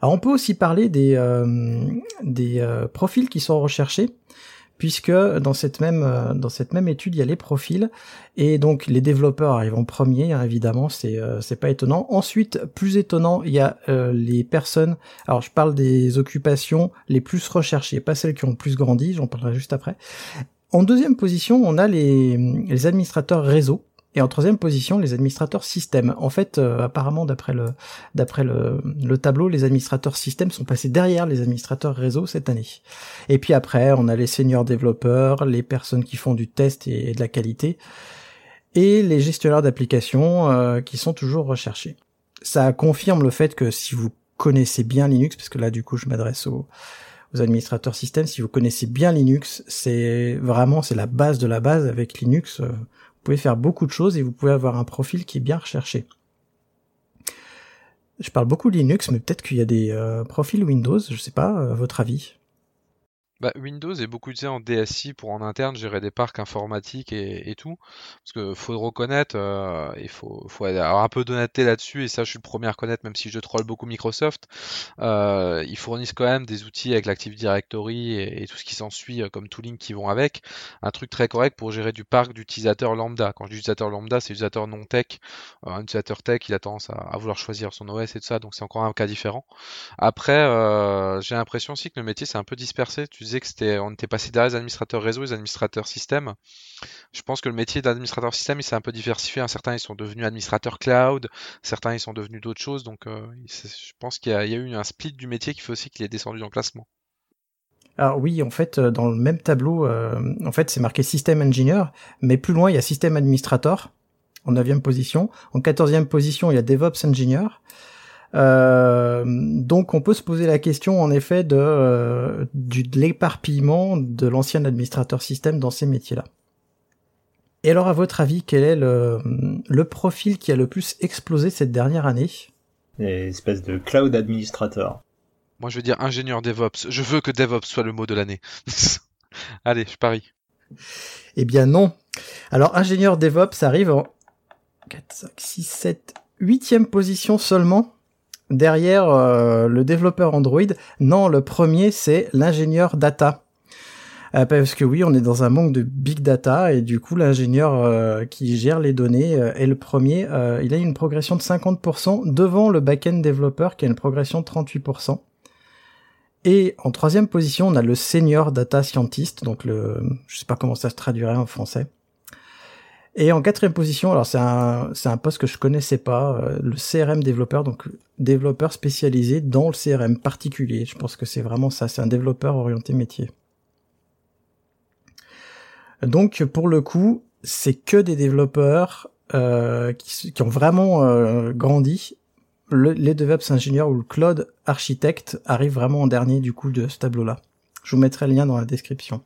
Alors on peut aussi parler des, des profils qui sont recherchés, puisque dans cette même euh, dans cette même étude il y a les profils. Et donc les développeurs arrivent en premier hein, évidemment c'est euh, c'est pas étonnant. Ensuite plus étonnant il y a euh, les personnes alors je parle des occupations les plus recherchées pas celles qui ont le plus grandi j'en parlerai juste après. En deuxième position, on a les, les administrateurs réseau. Et en troisième position, les administrateurs système. En fait, euh, apparemment, d'après le d'après le, le tableau, les administrateurs système sont passés derrière les administrateurs réseau cette année. Et puis après, on a les seniors développeurs, les personnes qui font du test et, de la qualité, et les gestionnaires d'applications euh, qui sont toujours recherchés. Ça confirme le fait que si vous connaissez bien Linux, parce que là, du coup, je m'adresse aux aux administrateurs système, si vous connaissez bien Linux, c'est vraiment c'est la base de la base. Avec Linux, euh, vous pouvez faire beaucoup de choses et vous pouvez avoir un profil qui est bien recherché. Je parle beaucoup Linux, mais peut-être qu'il y a des euh, profils Windows. Je sais pas, euh, votre avis? Bah, Windows est beaucoup utilisé en DSI pour en interne gérer des parcs informatiques et, tout. Parce que faut reconnaître, euh, il faut, faut avoir un peu d'honnêteté là-dessus, et ça je suis le premier à reconnaître, même si je troll beaucoup Microsoft. Euh, ils fournissent quand même des outils avec l'Active Directory et, tout ce qui s'ensuit euh, comme tooling qui vont avec. Un truc très correct pour gérer du parc d'utilisateurs lambda. Quand je dis utilisateur lambda, c'est utilisateur non tech. Euh, un utilisateur tech, il a tendance à, vouloir choisir son OS et tout ça, donc c'est encore un cas différent. Après, euh, j'ai l'impression aussi que le métier s'est un peu dispersé. Tu disais que c'était, on était passé derrière les administrateurs réseau les administrateurs système. Je pense que le métier d'administrateur système, il s'est un peu diversifié. hein. Certains, ils sont devenus administrateurs cloud, certains, ils sont devenus d'autres choses. Donc, euh, je pense qu'il y, a eu un split du métier qui fait aussi qu'il est descendu dans le classement. Alors oui, en fait, euh, dans le même tableau, euh, en fait, c'est marqué System Engineer, mais plus loin, il y a System Administrator en neuvième position. En quatorzième position, il y a DevOps Engineer. Euh, donc on peut se poser la question en effet de, euh, du, de l'éparpillement de l'ancien administrateur système dans ces métiers-là. Et alors à votre avis, quel est le, le profil qui a le plus explosé cette dernière année? Espèce de cloud administrator. Moi je veux dire ingénieur DevOps. Je veux que DevOps soit le mot de l'année. Allez, je parie. Eh bien non. Alors ingénieur DevOps arrive en 4, 5, 6, 7, 8 position seulement derrière euh, le développeur Android. Non, le premier, c'est l'ingénieur data. Euh, parce que oui, on est dans un manque de big data et du coup, l'ingénieur euh, qui gère les données est le premier. il a une progression de 50% devant le back-end développeur qui a une progression de 38%. Et en troisième position, on a le senior data scientist, donc le, je sais pas comment ça se traduirait en français. Et en quatrième position, alors c'est un, c'est un poste que je connaissais pas, euh, le CRM développeur, donc développeur spécialisé dans le CRM particulier. Je pense que c'est vraiment ça, c'est un développeur orienté métier. Donc pour le coup, c'est que des développeurs euh, qui, qui, ont vraiment euh, grandi. Le, les DevOps ingénieurs ou le cloud architecte arrivent vraiment en dernier du coup de ce tableau-là. Je vous mettrai le lien dans la description.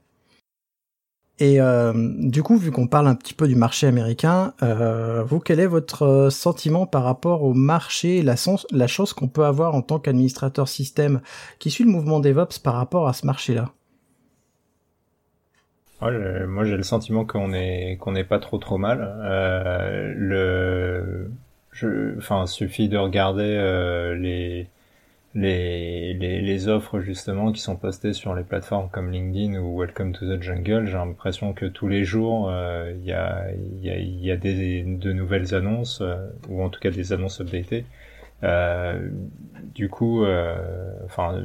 Et euh, du coup, vu qu'on parle un petit peu du marché américain, euh, vous, quel est votre euh, sentiment par rapport au marché, la, la chance qu'on peut avoir en tant qu'administrateur système qui suit le mouvement DevOps par rapport à ce marché-là? Moi, j'ai le sentiment qu'on est qu'on n'est pas trop trop mal. Euh, enfin, suffit de regarder les les, les, les, offres justement qui sont postées sur les plateformes comme LinkedIn ou Welcome to the Jungle, j'ai l'impression que tous les jours euh, il y, a, y, a, y a des, de nouvelles annonces euh, ou en tout cas des annonces updatées. Euh, du coup, euh, enfin,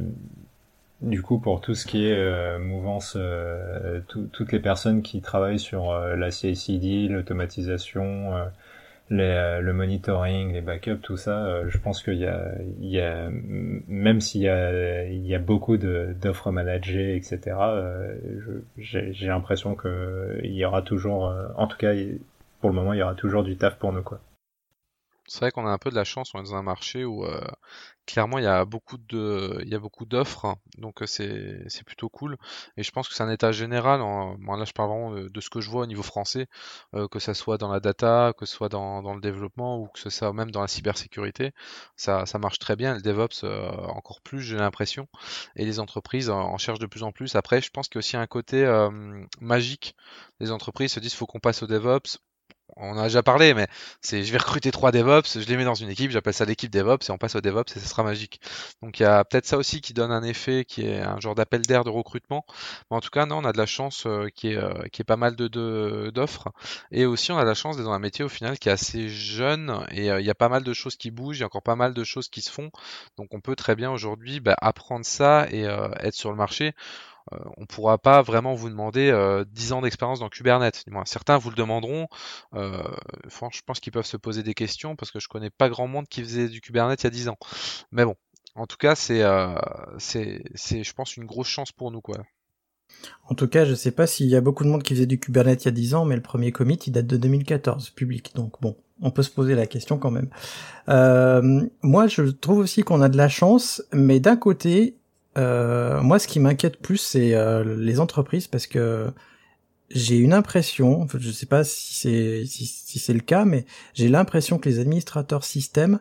du coup pour tout ce qui est mouvance, toutes les personnes qui travaillent sur la CI/CD, l'automatisation les, le monitoring, les backups, tout ça, euh, je pense qu'il y a, il y a même s'il y a, il y a beaucoup d'offres managées, etc. Euh, J'ai l'impression que il y aura toujours, euh, en tout cas, pour le moment, il y aura toujours du taf pour nous, quoi. C'est vrai qu'on a un peu de la chance, on est dans un marché où euh, clairement il y a beaucoup de il y a beaucoup d'offres, donc euh, c'est c'est plutôt cool. Et je pense que c'est un état général. En, moi là je parle vraiment de, ce que je vois au niveau français, euh, que ça soit dans la data, que ce soit dans, dans le développement ou que ce soit même dans la cybersécurité, ça ça marche très bien. Le DevOps encore plus, j'ai l'impression. Et les entreprises en cherchent de plus en plus. Après, je pense qu'il y a aussi un côté magique. Les entreprises se disent faut qu'on passe au DevOps on a déjà parlé, mais c'est je vais recruter trois DevOps, je les mets dans une équipe, j'appelle ça l'équipe DevOps et on passe au DevOps et ce sera magique. Donc il y a peut-être ça aussi qui donne un effet qui est un genre d'appel d'air de recrutement. Mais en tout cas, non, on a de la chance euh, qui est euh, qui est pas mal de d'offres et aussi on a de la chance d'être dans un métier au final qui est assez jeune et euh, il y a pas mal de choses qui bougent, il y a encore pas mal de choses qui se font. Donc on peut très bien aujourd'hui bah, apprendre ça et être sur le marché euh, on ne pourra pas vraiment vous demander 10 euh, ans d'expérience dans Kubernetes. certains vous le demanderont. Euh, je pense qu'ils peuvent se poser des questions parce que je connais pas grand monde qui faisait du Kubernetes il y a 10 ans. Mais bon, en tout cas, c'est, c'est, je pense, une grosse chance pour nous, quoi. En tout cas, je sais pas s'il y a beaucoup de monde qui faisait du Kubernetes il y a 10 ans, mais le premier commit, il date de 2014, public. Donc bon, on peut se poser la question quand même. moi, je trouve aussi qu'on a de la chance, mais d'un côté, euh, moi, ce qui m'inquiète plus, c'est euh, les entreprises parce que j'ai une impression, je sais pas si c'est le cas, mais j'ai l'impression que les administrateurs système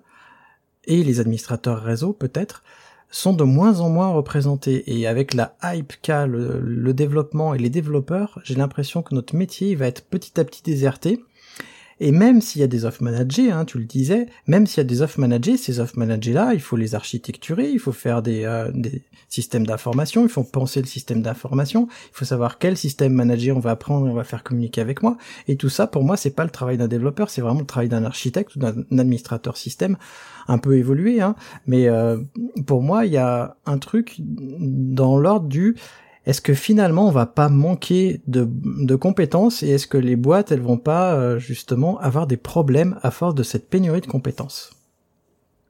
et les administrateurs réseau peut-être sont de moins en moins représentés. Et avec la hype qu'a le, développement et les développeurs, j'ai l'impression que notre métier va être petit à petit déserté. Et même s'il y a des off managés, hein, tu le disais, même s'il y a des off managés, ces off managés là, il faut les architecturer, il faut faire des, euh, des systèmes d'information, il faut penser le système d'information, il faut savoir quel système manager on va apprendre, on va faire communiquer avec moi. Et tout ça, pour moi, c'est pas le travail d'un développeur, c'est vraiment le travail d'un architecte ou d'un administrateur système un peu évolué. Hein. Mais euh, pour moi, il y a un truc dans l'ordre du est-ce que finalement on va pas manquer de, de compétences et est-ce que les boîtes elles vont pas euh, justement avoir des problèmes à force de cette pénurie de compétences?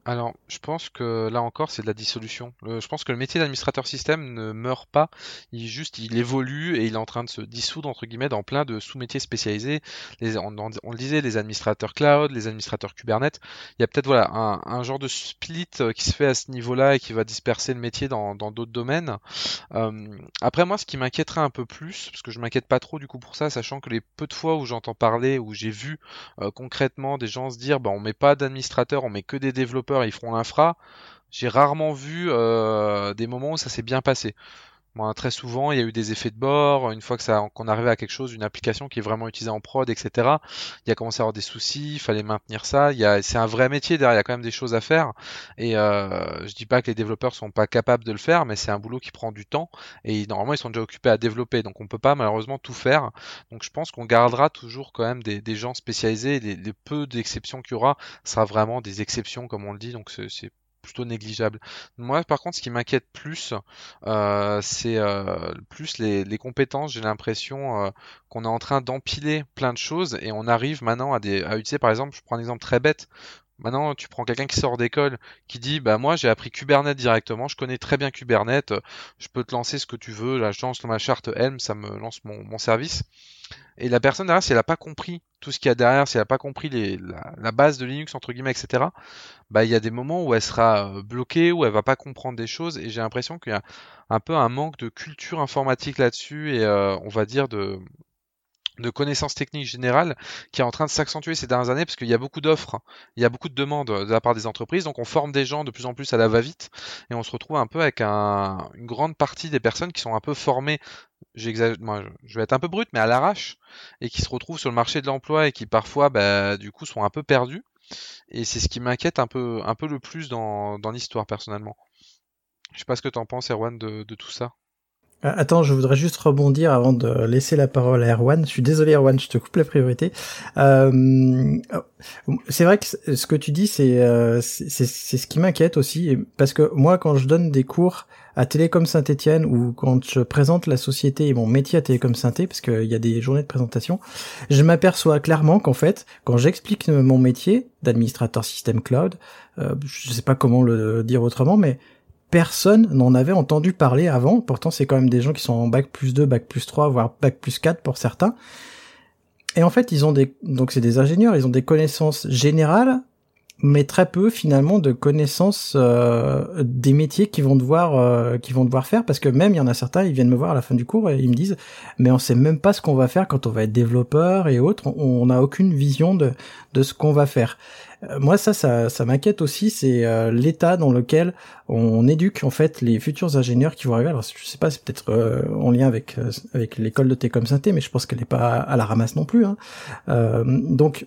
Alors, je pense que là encore, c'est de la dissolution. je pense que le métier d'administrateur système ne meurt pas, il juste, il évolue et il est en train de se dissoudre entre guillemets dans plein de sous-métiers spécialisés. On, le disait, les administrateurs cloud, les administrateurs Kubernetes. Il y a peut-être voilà un, genre de split euh, qui se fait à ce niveau-là et qui va disperser le métier dans d'autres domaines. Euh, après, moi, ce qui m'inquiéterait un peu plus, parce que je m'inquiète pas trop du coup pour ça, sachant que les peu de fois où j'entends parler, où j'ai vu euh, concrètement des gens se dire, bah on met pas d'administrateurs, on met que des ils feront l'infra. J'ai rarement vu euh, des moments où ça s'est bien passé. Moi, très souvent, il y a eu des effets de bord. Une fois que ça, qu'on arrivait à quelque chose, une application qui est vraiment utilisée en prod, etc. Il y a commencé à avoir des soucis. Il fallait maintenir ça. Il y a, c'est un vrai métier derrière. Il y a quand même des choses à faire. Et euh, je dis pas que les développeurs sont pas capables de le faire, mais c'est un boulot qui prend du temps. Et normalement, ils sont déjà occupés à développer. Donc, on peut pas malheureusement tout faire. Donc, je pense qu'on gardera toujours quand même des, gens spécialisés. Les, les peu d'exceptions qu'il y aura, sera vraiment des exceptions, comme on le dit. Donc, c'est plutôt négligeable. Moi, par contre, ce qui m'inquiète plus, euh, c'est euh, plus les, compétences. J'ai l'impression euh, qu'on est en train d'empiler plein de choses et on arrive maintenant à, des, à utiliser, par exemple, je prends un exemple très bête. Maintenant, tu prends quelqu'un qui sort d'école, qui dit, bah moi j'ai appris Kubernetes directement, je connais très bien Kubernetes, je peux te lancer ce que tu veux, là je lance ma charte Helm, ça me lance mon, service. Et la personne derrière, si elle n'a pas compris tout ce qu'il y a derrière, si elle n'a pas compris la, base de Linux, entre guillemets, etc., bah, il y a des moments où elle sera euh, bloquée, où elle va pas comprendre des choses, et j'ai l'impression qu'il y a un peu un manque de culture informatique là-dessus, et euh, on va dire de, de connaissances techniques générales qui est en train de s'accentuer ces dernières années parce qu'il y a beaucoup d'offres, il y a beaucoup de demandes de la part des entreprises, donc on forme des gens de plus en plus à la va-vite et on se retrouve un peu avec un, une grande partie des personnes qui sont un peu formées, moi je vais être un peu brut, mais à l'arrache et qui se retrouvent sur le marché de l'emploi et qui parfois bah, du coup sont un peu perdus et c'est ce qui m'inquiète un peu, un peu le plus dans, dans l'histoire personnellement. Je sais pas ce que tu en penses Erwan de, de tout ça. Ah, attends, je voudrais juste rebondir avant de laisser la parole à Erwan. Je suis désolé Erwan, je te coupe la priorité. Euh, c'est vrai que ce que tu dis, c'est euh, c'est ce qui m'inquiète aussi, parce que moi, quand je donne des cours à Télécom Saint-Étienne ou quand je présente la société et mon métier à Télécom saint parce qu'il y a des journées de présentation, je m'aperçois clairement qu'en fait, quand j'explique mon métier d'administrateur système cloud, euh, je sais pas comment le dire autrement, mais personne n'en avait entendu parler avant. Pourtant, c'est quand même des gens qui sont en bac plus 2, bac plus 3, voire bac plus 4 pour certains. Et en fait, ils ont des, donc c'est des ingénieurs, ils ont des connaissances générales, mais très peu finalement de connaissances euh, des métiers qu'ils vont devoir euh, qu'ils vont devoir faire parce que même il y en a certains ils viennent me voir à la fin du cours et ils me disent mais on sait même pas ce qu'on va faire quand on va être développeur et autres. On n'a aucune vision de de ce qu'on va faire euh, moi ça ça, ça m'inquiète aussi. C'est euh, l'état dans lequel on éduque en fait les futurs ingénieurs qui vont arriver. Alors je sais pas c'est peut-être euh, en lien avec avec l'école de Técom Synthé mais je pense qu'elle n'est pas à la ramasse non plus hein. donc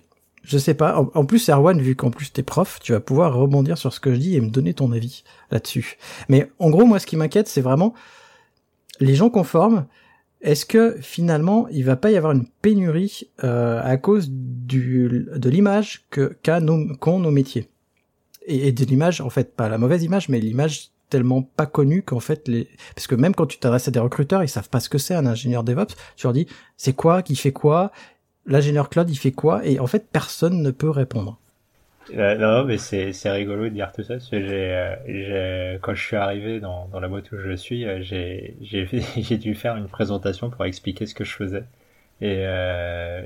je sais pas. En, plus, Erwan, vu qu'en plus t'es prof, tu vas pouvoir rebondir sur ce que je dis et me donner ton avis là-dessus. Mais en gros, moi, ce qui m'inquiète, c'est vraiment les gens qu'on forme est-ce que finalement il va pas y avoir une pénurie euh, à cause du, de l'image que qu'ont nos, nos métiers? Et, de l'image en fait pas la mauvaise image mais l'image tellement pas connue qu'en fait les parce que même quand tu t'adresses à des recruteurs ils savent pas ce que c'est un ingénieur DevOps tu leur dis c'est quoi qui fait quoi l'ingénieur cloud il fait quoi et en fait personne ne peut répondre euh, non, mais c'est rigolo de dire tout ça parce que euh, quand je suis arrivé dans dans la boîte où je suis, euh, j'ai dû faire une présentation pour expliquer ce que je faisais et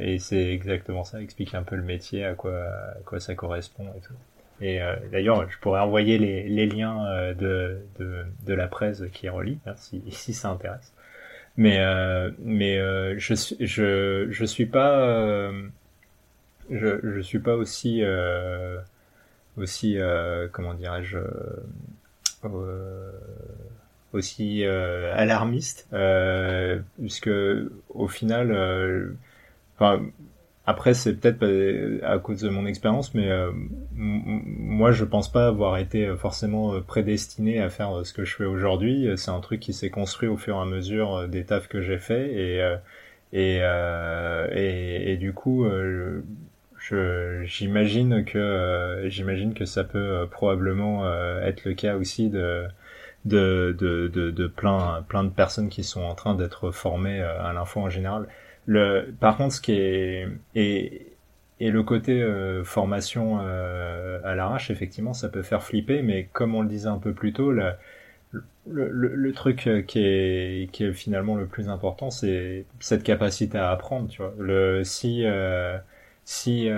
et c'est exactement ça, expliquer un peu le métier, à quoi quoi ça correspond et tout. Et d'ailleurs, je pourrais envoyer les les liens de de de la presse qui relie hein, si si ça intéresse. Mais mais je je je suis pas je je suis pas aussi euh, aussi euh, comment dirais-je euh, aussi alarmiste puisque au final enfin après, c'est peut-être à cause de mon expérience, mais moi, je pense pas avoir été forcément prédestiné à faire ce que je fais aujourd'hui. C'est un truc qui s'est construit au fur et à mesure des tafs que j'ai fait, et et, et, et, du coup, j'imagine que euh, j'imagine que ça peut euh, probablement euh, être le cas aussi de de, de, de, de, plein, plein de personnes qui sont en train d'être formées à l'info en général. Le, par contre, ce qui est, et et le côté euh, formation euh, à l'arrache, effectivement, ça peut faire flipper, mais comme on le disait un peu plus tôt, le, le, le, truc qui est, qui est finalement le plus important, c'est cette capacité à apprendre. Tu vois, le si euh, si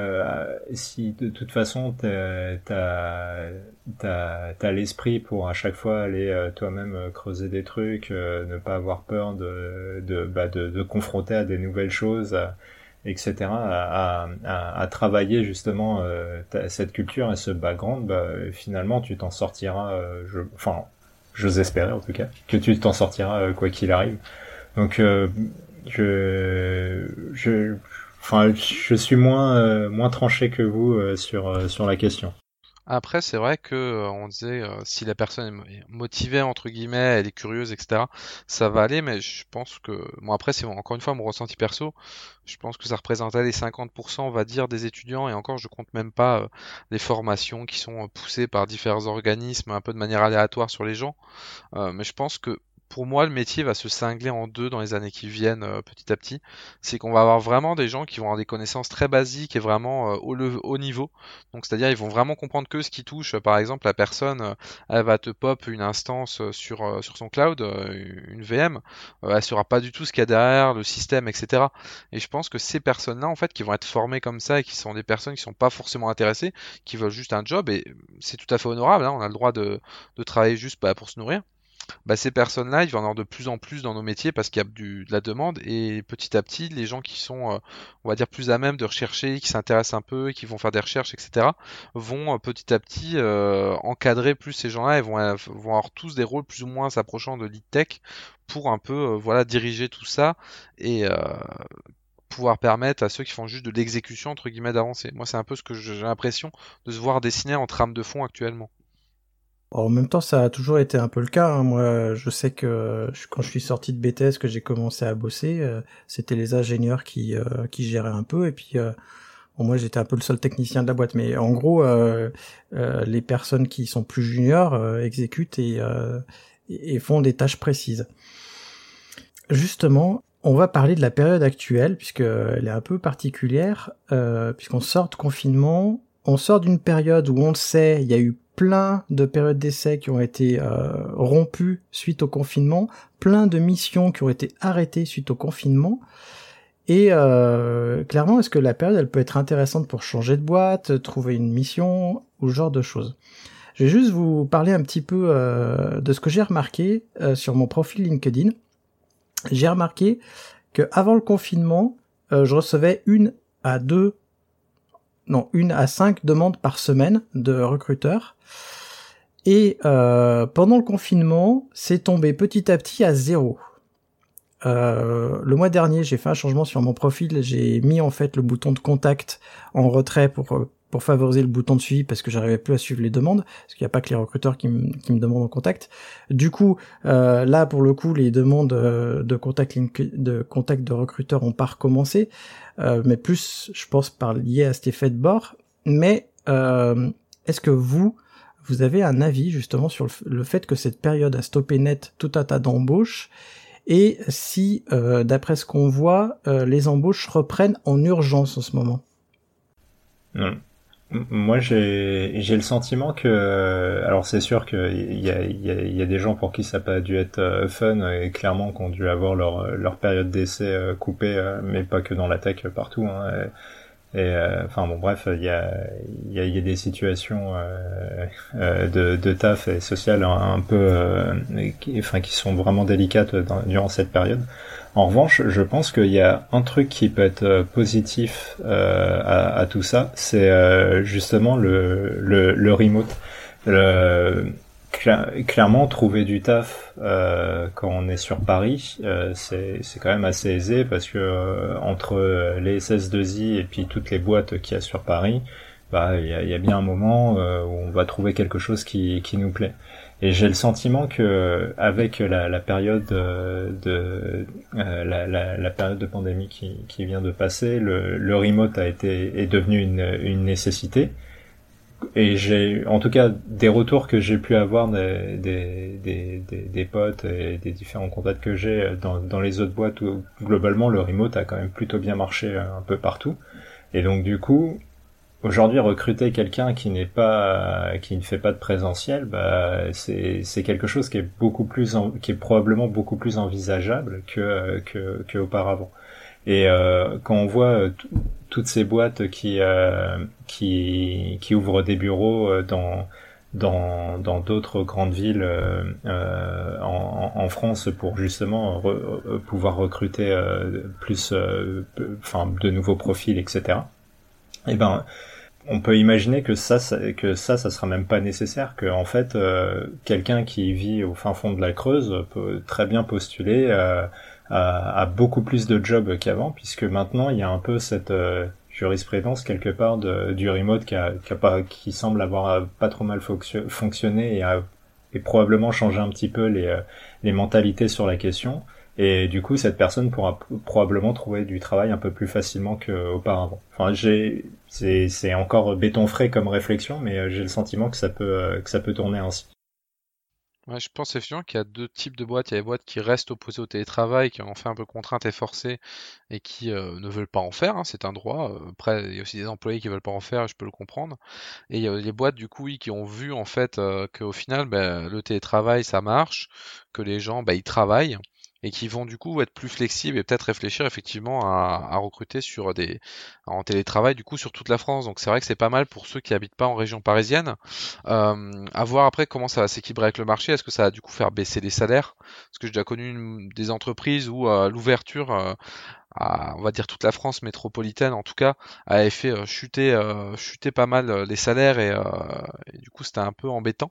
si de toute façon t'as t'as t'as l'esprit pour à chaque fois aller toi-même creuser des trucs, ne pas avoir peur de de, bah, de de confronter à des nouvelles choses etc., à, à, à, travailler justement euh, cette culture et ce background, bah, finalement, tu t'en sortiras, euh, je, enfin, j'ose espérer en tout cas, que tu t'en sortiras euh, quoi qu'il arrive. Donc, euh, je, je, enfin, je suis moins, moins tranché que vous sur, sur la question. Après, c'est vrai que euh, on disait euh, si la personne est motivée entre guillemets, elle est curieuse, etc. Ça va aller, mais je pense que bon après c'est encore une fois mon ressenti perso. Je pense que ça représentait les 50%, on va dire, des étudiants et encore je compte même pas euh, les formations qui sont poussées par différents organismes un peu de manière aléatoire sur les gens. mais je pense que pour moi, le métier va se cingler en deux dans les années qui viennent euh, petit à petit. C'est qu'on va avoir vraiment des gens qui vont avoir des connaissances très basiques et vraiment euh, au, haut niveau. Donc, c'est-à-dire, ils vont vraiment comprendre que ce qui touche. Par exemple, la personne, euh, elle va te pop une instance sur, son cloud, une VM. elle saura pas du tout ce qu'il y a derrière, le système, etc. Et je pense que ces personnes-là, en fait, qui vont être formées comme ça et qui sont des personnes qui sont pas forcément intéressées, qui veulent juste un job, et c'est tout à fait honorable. Hein, on a le droit de, de travailler juste bah, pour se nourrir bah, ces personnes-là, il va en avoir de plus en plus dans nos métiers parce qu'il y a du, de la demande et petit à petit, les gens qui sont, euh, on va dire, plus à même de rechercher, qui s'intéressent un peu, qui vont faire des recherches, etc., vont euh, petit à petit euh, encadrer plus ces gens-là et vont, vont avoir tous des rôles plus ou moins s'approchant de lead tech pour un peu, voilà, diriger tout ça et pouvoir permettre à ceux qui font juste de l'exécution entre guillemets d'avancer. Moi, c'est un peu ce que j'ai l'impression de se voir dessiner en trame de fond actuellement. En même temps, ça a toujours été un peu le cas. Hein. Moi, je sais que quand je suis sorti de BTS, que j'ai commencé à bosser, euh, c'était les ingénieurs qui euh, qui géraient un peu, et puis euh, moi, j'étais un peu le seul technicien de la boîte. Mais en gros, les personnes qui sont plus juniors exécutent et, et font des tâches précises. Justement, on va parler de la période actuelle puisqu'elle est un peu particulière, puisqu'on sort de confinement. On sort d'une période où on le sait, il y a eu plein de périodes d'essai qui ont été euh, rompues suite au confinement, plein de missions qui ont été arrêtées suite au confinement. Et euh, clairement, est-ce que la période, elle peut être intéressante pour changer de boîte, trouver une mission, ou ce genre de choses? Je vais juste vous parler un petit peu euh, de ce que j'ai remarqué sur mon profil LinkedIn. J'ai remarqué que avant le confinement, je recevais une à deux non, une à cinq demandes par semaine de recruteurs. Et euh, pendant le confinement, c'est tombé petit à petit à zéro. Euh, le mois dernier, j'ai fait un changement sur mon profil. J'ai mis en fait le bouton de contact en retrait pour euh, pour favoriser le bouton de suivi parce que j'arrivais plus à suivre les demandes parce qu'il n'y a pas que les recruteurs qui, me, qui me demandent en contact. Du coup, euh, là pour le coup, les demandes euh, de contact de contact de recruteurs ont pas recommencé, euh, mais plus je pense par lié à cet effet de bord. Mais euh, est-ce que vous vous avez un avis justement sur le, fait que cette période a stoppé net tout un tas d'embauches? Et si, euh, d'après ce qu'on voit, les embauches reprennent en urgence en ce moment? Moi, j'ai le sentiment que, alors c'est sûr qu'il y a, des gens pour qui ça n'a pas dû être euh, fun et clairement qui ont dû avoir leur, leur période d'essai euh, coupée, euh, mais pas que dans la tech partout. Hein, et, enfin bon, bref, il y a, y, a, y a des situations de, de taf et sociales un, peu, qui, enfin qui sont vraiment délicates durant cette période. En revanche, je pense qu'il y a un truc qui peut être euh, positif euh, à, tout ça, c'est euh, justement le, le, le remote. Clairement, trouver du taf quand on est sur Paris, c'est quand même assez aisé parce que entre les SS2I et puis toutes les boîtes qu'il y a sur Paris, bah il y a, bien un moment où on va trouver quelque chose qui, qui nous plaît. Et j'ai le sentiment que avec la, la période de, euh, la, période de pandémie qui, qui vient de passer, le, le, remote a été est devenu une, une nécessité. Et j'ai, en tout cas, des retours que j'ai pu avoir des, des, des, potes et des différents contacts que j'ai dans, dans les autres boîtes où globalement le remote a quand même plutôt bien marché un peu partout. Et donc du coup, aujourd'hui recruter quelqu'un qui n'est pas qui ne fait pas de présentiel bah c'est quelque chose qui est beaucoup plus qui est probablement beaucoup plus envisageable que que qu'auparavant et euh, quand on voit euh, toutes ces boîtes qui euh, qui qui ouvrent des bureaux euh, dans dans dans d'autres grandes villes euh, en, en, France pour justement pouvoir recruter plus enfin de nouveaux profils etc et eh ben on peut imaginer que ça, ça, que ça, ça sera même pas nécessaire, que en fait, euh, quelqu'un qui vit au fin fond de la Creuse peut très bien postuler euh, à, beaucoup plus de jobs qu'avant, puisque maintenant il y a un peu cette euh, jurisprudence quelque part de, du remote qui, a, qui, a pas, qui semble avoir pas trop mal fonctionné et, a, et probablement changé un petit peu les, les mentalités sur la question. Et du coup, cette personne pourra probablement trouver du travail un peu plus facilement qu'auparavant. Enfin, j'ai, c'est, c'est encore béton frais comme réflexion, mais euh, j'ai le sentiment que ça peut, euh, que ça peut tourner ainsi. Ouais, je pense effectivement qu'il y a deux types de boîtes. Il y a les boîtes qui restent opposées au télétravail, qui en fait un peu contraintes et forcées, et qui euh, ne veulent pas en faire. Hein, c'est un droit. Après, il y a aussi des employés qui veulent pas en faire. Je peux le comprendre. Et il y a les boîtes du coup, oui, qui ont vu en fait qu'au final, ben, le télétravail ça marche, que les gens, ben, ils travaillent et qui vont du coup être plus flexibles et peut-être réfléchir effectivement à, à, recruter sur des en télétravail du coup sur toute la France. Donc c'est vrai que c'est pas mal pour ceux qui habitent pas en région parisienne. Euh, à voir après comment ça va s'équilibrer avec le marché. Est-ce que ça va du coup faire baisser les salaires? Parce que j'ai déjà connu des entreprises où euh, l'ouverture euh, à, on va dire toute la France métropolitaine en tout cas, avait fait euh, chuter, euh, chuter pas mal les salaires et, et du coup c'était un peu embêtant.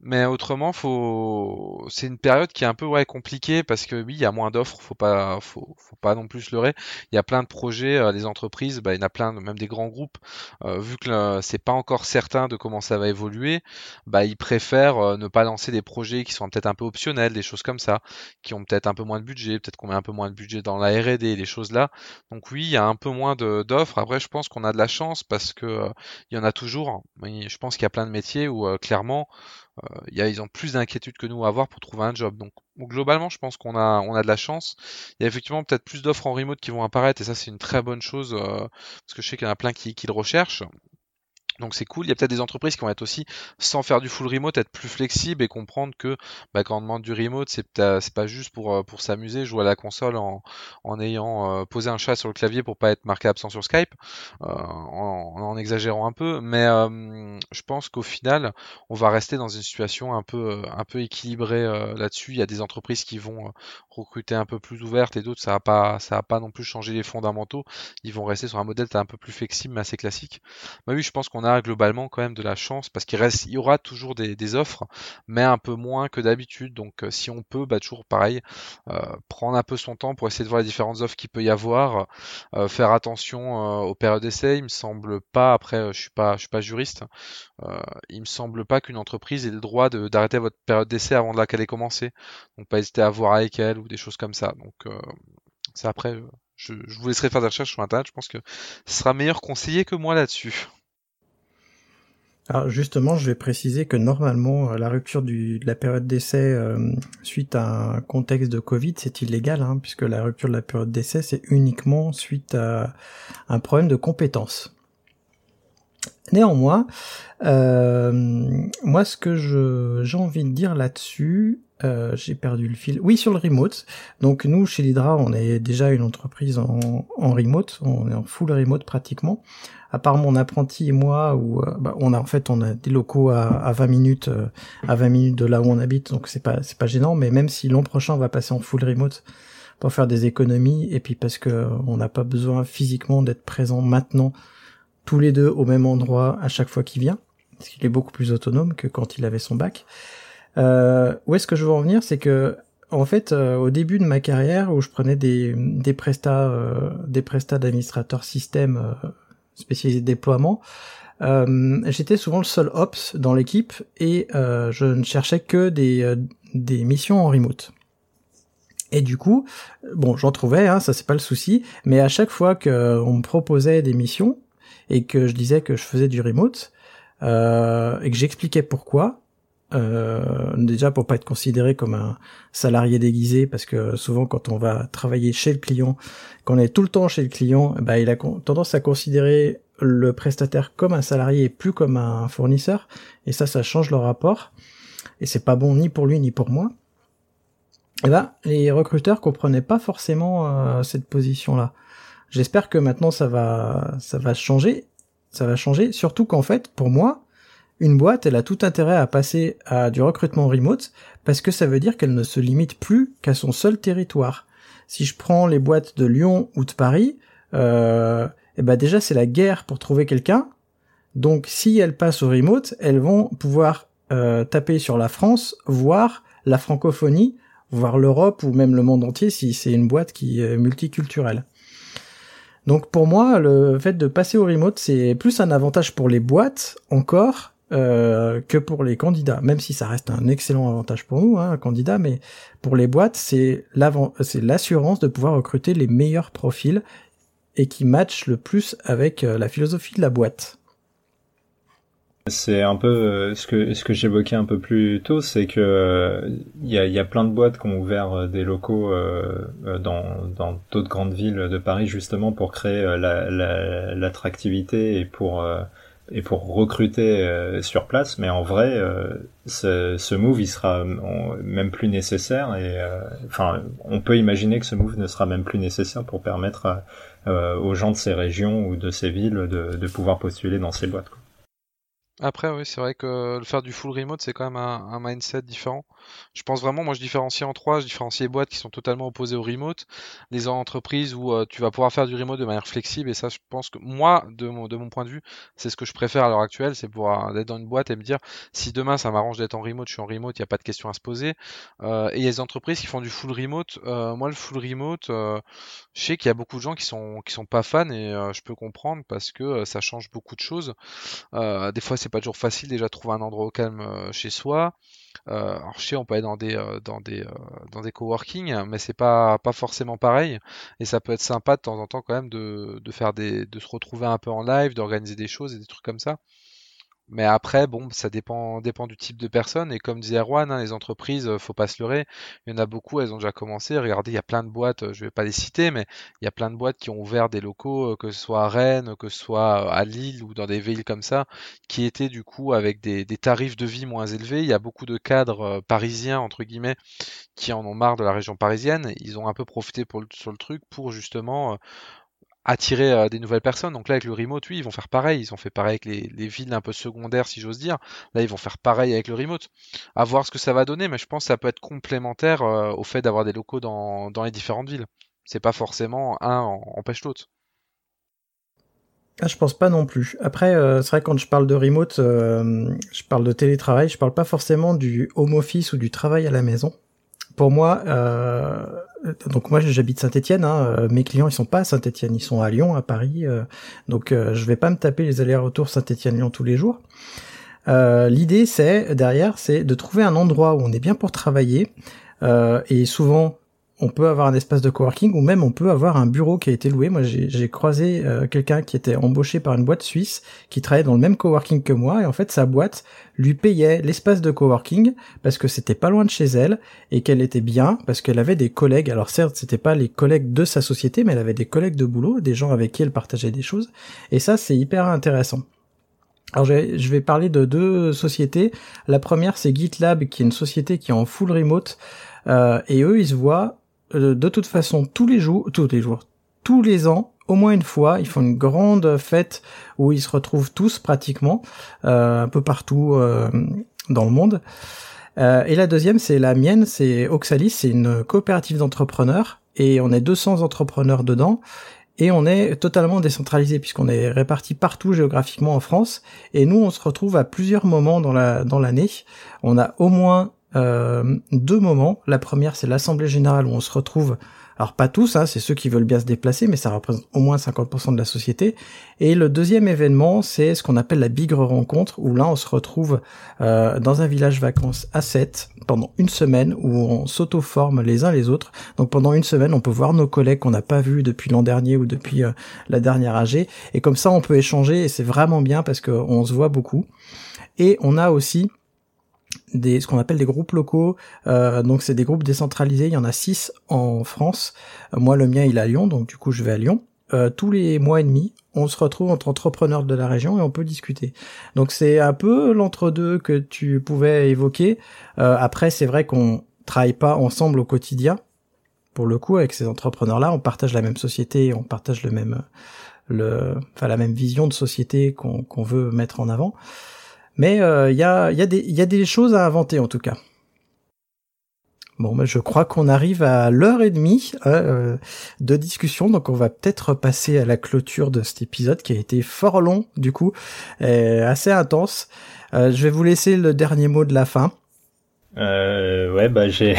Mais autrement, faut, c'est une période qui est un peu ouais compliquée parce que oui, il y a moins d'offres, faut pas, faut, faut pas non plus leurrer. Il y a plein de projets, euh, les entreprises, bah, il y en a plein, même des grands groupes. Euh, vu que c'est pas encore certain de comment ça va évoluer, bah ils préfèrent euh, ne pas lancer des projets qui sont peut-être un peu optionnels, des choses comme ça, qui ont peut-être un peu moins de budget, peut-être qu'on met un peu moins de budget dans la R&D, les choses là. Donc oui, il y a un peu moins d'offres. Après, je pense qu'on a de la chance parce que il y en a toujours. Je pense qu'il y a plein de métiers où clairement euh, ils ont plus d'inquiétude que nous à avoir pour trouver un job. Donc globalement, je pense qu'on a, on a de la chance. Il y a effectivement peut-être plus d'offres en remote qui vont apparaître et ça c'est une très bonne chose euh, parce que je sais qu'il y en a plein qui, qui le recherchent. Donc c'est cool. Il y a peut-être des entreprises qui vont être aussi, sans faire du full remote, être plus flexibles et comprendre que bah, quand on demande du remote, c'est pas juste pour euh, pour s'amuser, jouer à la console en, en ayant euh, posé un chat sur le clavier pour pas être marqué absent sur Skype, euh, en, en, exagérant un peu. Mais je pense qu'au final, on va rester dans une situation un peu un peu équilibrée là-dessus. Il y a des entreprises qui vont recruter un peu plus ouvertes et d'autres ça va pas ça va pas non plus changer les fondamentaux. Ils vont rester sur un modèle un peu plus flexible mais assez classique. Bah oui, je pense qu'on a globalement quand même de la chance parce qu'il reste, il y aura toujours des, offres, mais un peu moins que d'habitude. Donc euh, si on peut, bah, toujours pareil, euh, prendre un peu son temps pour essayer de voir les différentes offres qu'il peut y avoir, euh, faire attention aux périodes d'essai. Il me semble pas, après je suis pas, je suis pas juriste, il me semble pas qu'une entreprise ait le droit d'arrêter votre période d'essai avant de laquelle elle ait commencé. Donc pas hésiter à voir avec elle ou des choses comme ça. Donc c'est après. Je, je, vous laisserai faire des recherches sur internet. Je pense que ce sera meilleur conseiller que moi là-dessus. Alors justement, je vais préciser que normalement, euh, la rupture de la période d'essai euh, suite à un contexte de Covid, c'est illégal, hein, puisque la rupture de la période d'essai, c'est uniquement suite à un problème de compétence. Néanmoins, euh, moi, ce que j'ai envie de dire là-dessus, j'ai perdu le fil. Oui, sur le remote. Donc nous, chez Lidra, on est déjà une entreprise en, en remote, on est en full remote pratiquement à part mon apprenti et moi, où euh, bah, on a en fait on a des locaux à, à 20 minutes, euh, à 20 minutes de là où on habite, donc c'est pas c'est pas gênant. Mais même si l'an prochain on va passer en full remote pour faire des économies, et puis parce que euh, on n'a pas besoin physiquement d'être présent maintenant tous les deux au même endroit à chaque fois qu'il vient, parce qu'il est beaucoup plus autonome que quand il avait son bac. Euh, où est-ce que je veux en venir, c'est que en fait, au début de ma carrière, où je prenais des des prestats, des prestats d'administrateur système spécialisé de déploiement, euh, j'étais souvent le seul ops dans l'équipe et euh, je ne cherchais que des, euh, des missions en remote. Et du coup, bon, j'en trouvais, hein, ça c'est pas le souci, mais à chaque fois qu'on me proposait des missions et que je disais que je faisais du remote euh, et que j'expliquais pourquoi, Euh, déjà pour pas être considéré comme un salarié déguisé, parce que souvent quand on va travailler chez le client, quand on est tout le temps chez le client, bah, il a tendance à considérer le prestataire comme un salarié et plus comme un fournisseur, et ça, ça change le rapport, et c'est pas bon ni pour lui ni pour moi. Et ben, les recruteurs comprenaient pas forcément euh, cette position-là. J'espère que maintenant ça va, ça va changer, ça va changer, surtout qu'en fait, pour moi, une boîte, elle a tout intérêt à passer à du recrutement remote parce que ça veut dire qu'elle ne se limite plus qu'à son seul territoire. Si je prends les boîtes de Lyon ou de Paris, euh, eh ben déjà c'est la guerre pour trouver quelqu'un. Donc si elles passent au remote, elles vont pouvoir euh, taper sur la France, voire la francophonie, voire l'Europe ou même le monde entier si c'est une boîte qui est multiculturelle. Donc pour moi, le fait de passer au remote, c'est plus un avantage pour les boîtes encore euh, que pour les candidats, même si ça reste un excellent avantage pour nous, hein, un candidat, mais pour les boîtes, c'est l'assurance de pouvoir recruter les meilleurs profils et qui matchent le plus avec euh, la philosophie de la boîte. C'est un peu euh, ce que ce que j'évoquais un peu plus tôt, c'est que il y a, y a plein de boîtes qui ont ouvert des locaux dans dans d'autres grandes villes de Paris justement pour créer l'attractivité la, et pour et pour recruter euh, sur place, mais en vrai, euh, ce, move il sera même plus nécessaire et euh, enfin, on peut imaginer que ce move ne sera même plus nécessaire pour permettre aux gens de ces régions ou de ces villes de, pouvoir postuler dans ces boîtes. Après, oui, c'est vrai que le faire du full remote, c'est quand même un, mindset différent. Je pense vraiment, moi, je différencie en trois. Je différencie les boîtes qui sont totalement opposées au remote, les entreprises où euh, tu vas pouvoir faire du remote de manière flexible. Et ça, je pense que moi, de mon, point de vue, c'est ce que je préfère à l'heure actuelle, c'est pouvoir être dans une boîte et me dire, si demain ça m'arrange d'être en remote, je suis en remote, il n'y a pas de questions à se poser. Euh, et il y a des entreprises qui font du full remote. Euh, moi, le full remote, euh, je sais qu'il y a beaucoup de gens qui sont qui sont pas fans et je peux comprendre parce que ça change beaucoup de choses. des fois, c'est pas toujours facile déjà de trouver un endroit au calme chez soi. Euh, alors je sais, on peut aller dans des euh, dans des dans des coworking, mais c'est pas pas forcément pareil. Et ça peut être sympa de temps en temps quand même de, de faire des de se retrouver un peu en live, d'organiser des choses et des trucs comme ça. Mais après, bon, ça dépend, dépend du type de personne. Et comme disait Erwan, hein, les entreprises, euh, faut pas se leurrer. Il y en a beaucoup, elles ont déjà commencé. Regardez, il y a plein de boîtes, euh, je vais pas les citer, mais il y a plein de boîtes qui ont ouvert des locaux, euh, que ce soit à Rennes, que ce soit à Lille ou dans des villes comme ça, qui étaient du coup avec des, tarifs de vie moins élevés. Il y a beaucoup de cadres parisiens, entre guillemets, qui en ont marre de la région parisienne. Ils ont un peu profité pour sur le truc pour justement attirer euh, des nouvelles personnes. Donc là, avec le remote, oui, ils vont faire pareil. Ils ont fait pareil avec les, villes un peu secondaires, si j'ose dire. Là, ils vont faire pareil avec le remote. À voir ce que ça va donner, mais je pense que ça peut être complémentaire euh, au fait d'avoir des locaux dans, les différentes villes. C'est pas forcément un empêche l'autre. Ah, je pense pas non plus. Après, euh, c'est vrai quand je parle de remote, je parle de télétravail, je parle pas forcément du home office ou du travail à la maison. Pour moi, donc moi j'habite Saint-Étienne. Hein, euh, mes clients ils sont pas à Saint-Étienne, ils sont à Lyon, à Paris. Euh, donc euh, je vais pas me taper les allers-retours Saint-Étienne-Lyon tous les jours. L'idée c'est derrière, c'est de trouver un endroit où on est bien pour travailler. et souvent on peut avoir un espace de coworking ou même on peut avoir un bureau qui a été loué. Moi, j'ai croisé euh, quelqu'un qui était embauché par une boîte suisse qui travaillait dans le même coworking que moi et en fait sa boîte lui payait l'espace de coworking parce que c'était pas loin de chez elle et qu'elle était bien parce qu'elle avait des collègues. Alors certes, c'était pas les collègues de sa société, mais elle avait des collègues de boulot, des gens avec qui elle partageait des choses et ça c'est hyper intéressant. Alors je vais parler de deux sociétés. La première c'est GitLab qui est une société qui est en full remote euh, et eux ils se voient euh, de toute façon tous les jours, tous les jours, tous les ans, au moins une fois, ils font une grande fête où ils se retrouvent tous pratiquement euh, un peu partout euh, dans le monde. et la deuxième, c'est la mienne, c'est Oxalis, c'est une coopérative d'entrepreneurs et on est 200 entrepreneurs dedans et on est totalement décentralisé puisqu'on est répartis partout géographiquement en France et nous on se retrouve à plusieurs moments dans la dans l'année. On a au moins euh, deux moments. La première, c'est l'assemblée générale où on se retrouve. Alors pas tous, hein, c'est ceux qui veulent bien se déplacer, mais ça représente au moins 50% de la société. Et le deuxième événement, c'est ce qu'on appelle la bigre rencontre, où là on se retrouve euh, dans un village vacances à 7 pendant une semaine, où on s'auto-forme les uns les autres. Donc pendant une semaine, on peut voir nos collègues qu'on n'a pas vus depuis l'an dernier ou depuis euh, la dernière AG. Et comme ça, on peut échanger, et c'est vraiment bien parce qu'on se voit beaucoup. Et on a aussi des ce qu'on appelle des groupes locaux. Euh, donc c'est des groupes décentralisés. Il y en a six en France. moi, le mien, il est à Lyon, donc du coup, je vais à Lyon. tous les mois et demi, on se retrouve entre entrepreneurs de la région et on peut discuter. Donc c'est un peu l'entre-deux que tu pouvais évoquer. après, c'est vrai qu'on travaille pas ensemble au quotidien. Pour le coup, avec ces entrepreneurs-là, on partage la même société, on partage le même, le, enfin la même vision de société qu'on veut mettre en avant. Mais il euh, y, a, des, choses à inventer en tout cas. Bon, ben, je crois qu'on arrive à l'heure et demie hein, euh, de discussion, donc on va peut-être passer à la clôture de cet épisode qui a été fort long, du coup, assez intense. Euh, je vais vous laisser le dernier mot de la fin. Euh, ouais, bah j'ai,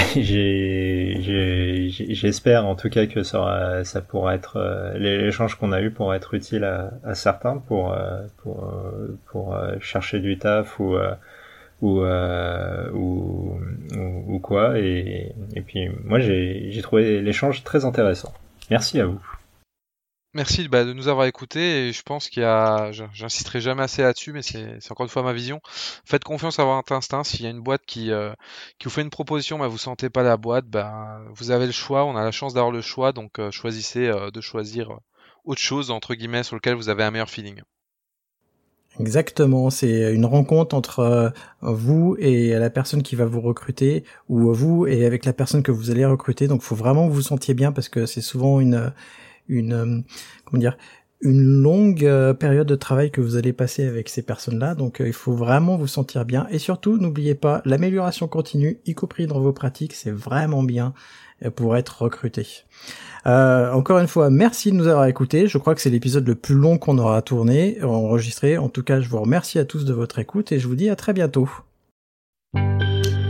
j'espère en tout cas que ça, ça pourra être euh, l'échange qu'on a eu pourra être utile à, à certains pour euh, pour euh, pour chercher du taf ou ou, ou, ou, ou quoi et et puis moi j'ai j'ai trouvé l'échange très intéressant. Merci à vous. Merci bah, de nous avoir écoutés et je pense qu'il y a, j'insisterai jamais assez là-dessus, mais c'est encore une fois ma vision. Faites confiance à votre instinct. S'il y a une boîte qui, euh, qui vous fait une proposition, bah, vous sentez pas la boîte, bah, vous avez le choix. On a la chance d'avoir le choix, donc euh, choisissez euh, de choisir autre chose entre guillemets sur lequel vous avez un meilleur feeling. Exactement, c'est une rencontre entre vous et la personne qui va vous recruter, ou vous et avec la personne que vous allez recruter. Donc, faut vraiment que vous sentiez bien parce que c'est souvent une une euh, comment dire une longue euh, période de travail que vous allez passer avec ces personnes-là, donc euh, il faut vraiment vous sentir bien. Et surtout, n'oubliez pas, l'amélioration continue, y compris dans vos pratiques, c'est vraiment bien pour être recruté. encore une fois, merci de nous avoir écoutés. Je crois que c'est l'épisode le plus long qu'on aura tourné, enregistré. En tout cas, je vous remercie à tous de votre écoute et je vous dis à très bientôt.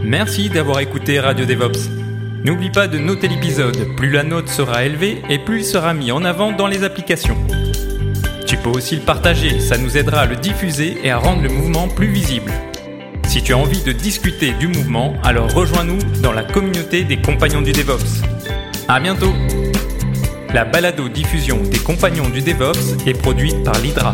Merci d'avoir écouté Radio DevOps. N'oublie pas de noter l'épisode, plus la note sera élevée et plus il sera mis en avant dans les applications. Tu peux aussi le partager, ça nous aidera à le diffuser et à rendre le mouvement plus visible. Si tu as envie de discuter du mouvement, alors rejoins-nous dans la communauté des compagnons du DevOps. À bientôt La balado-diffusion des compagnons du DevOps est produite par l'Hydra.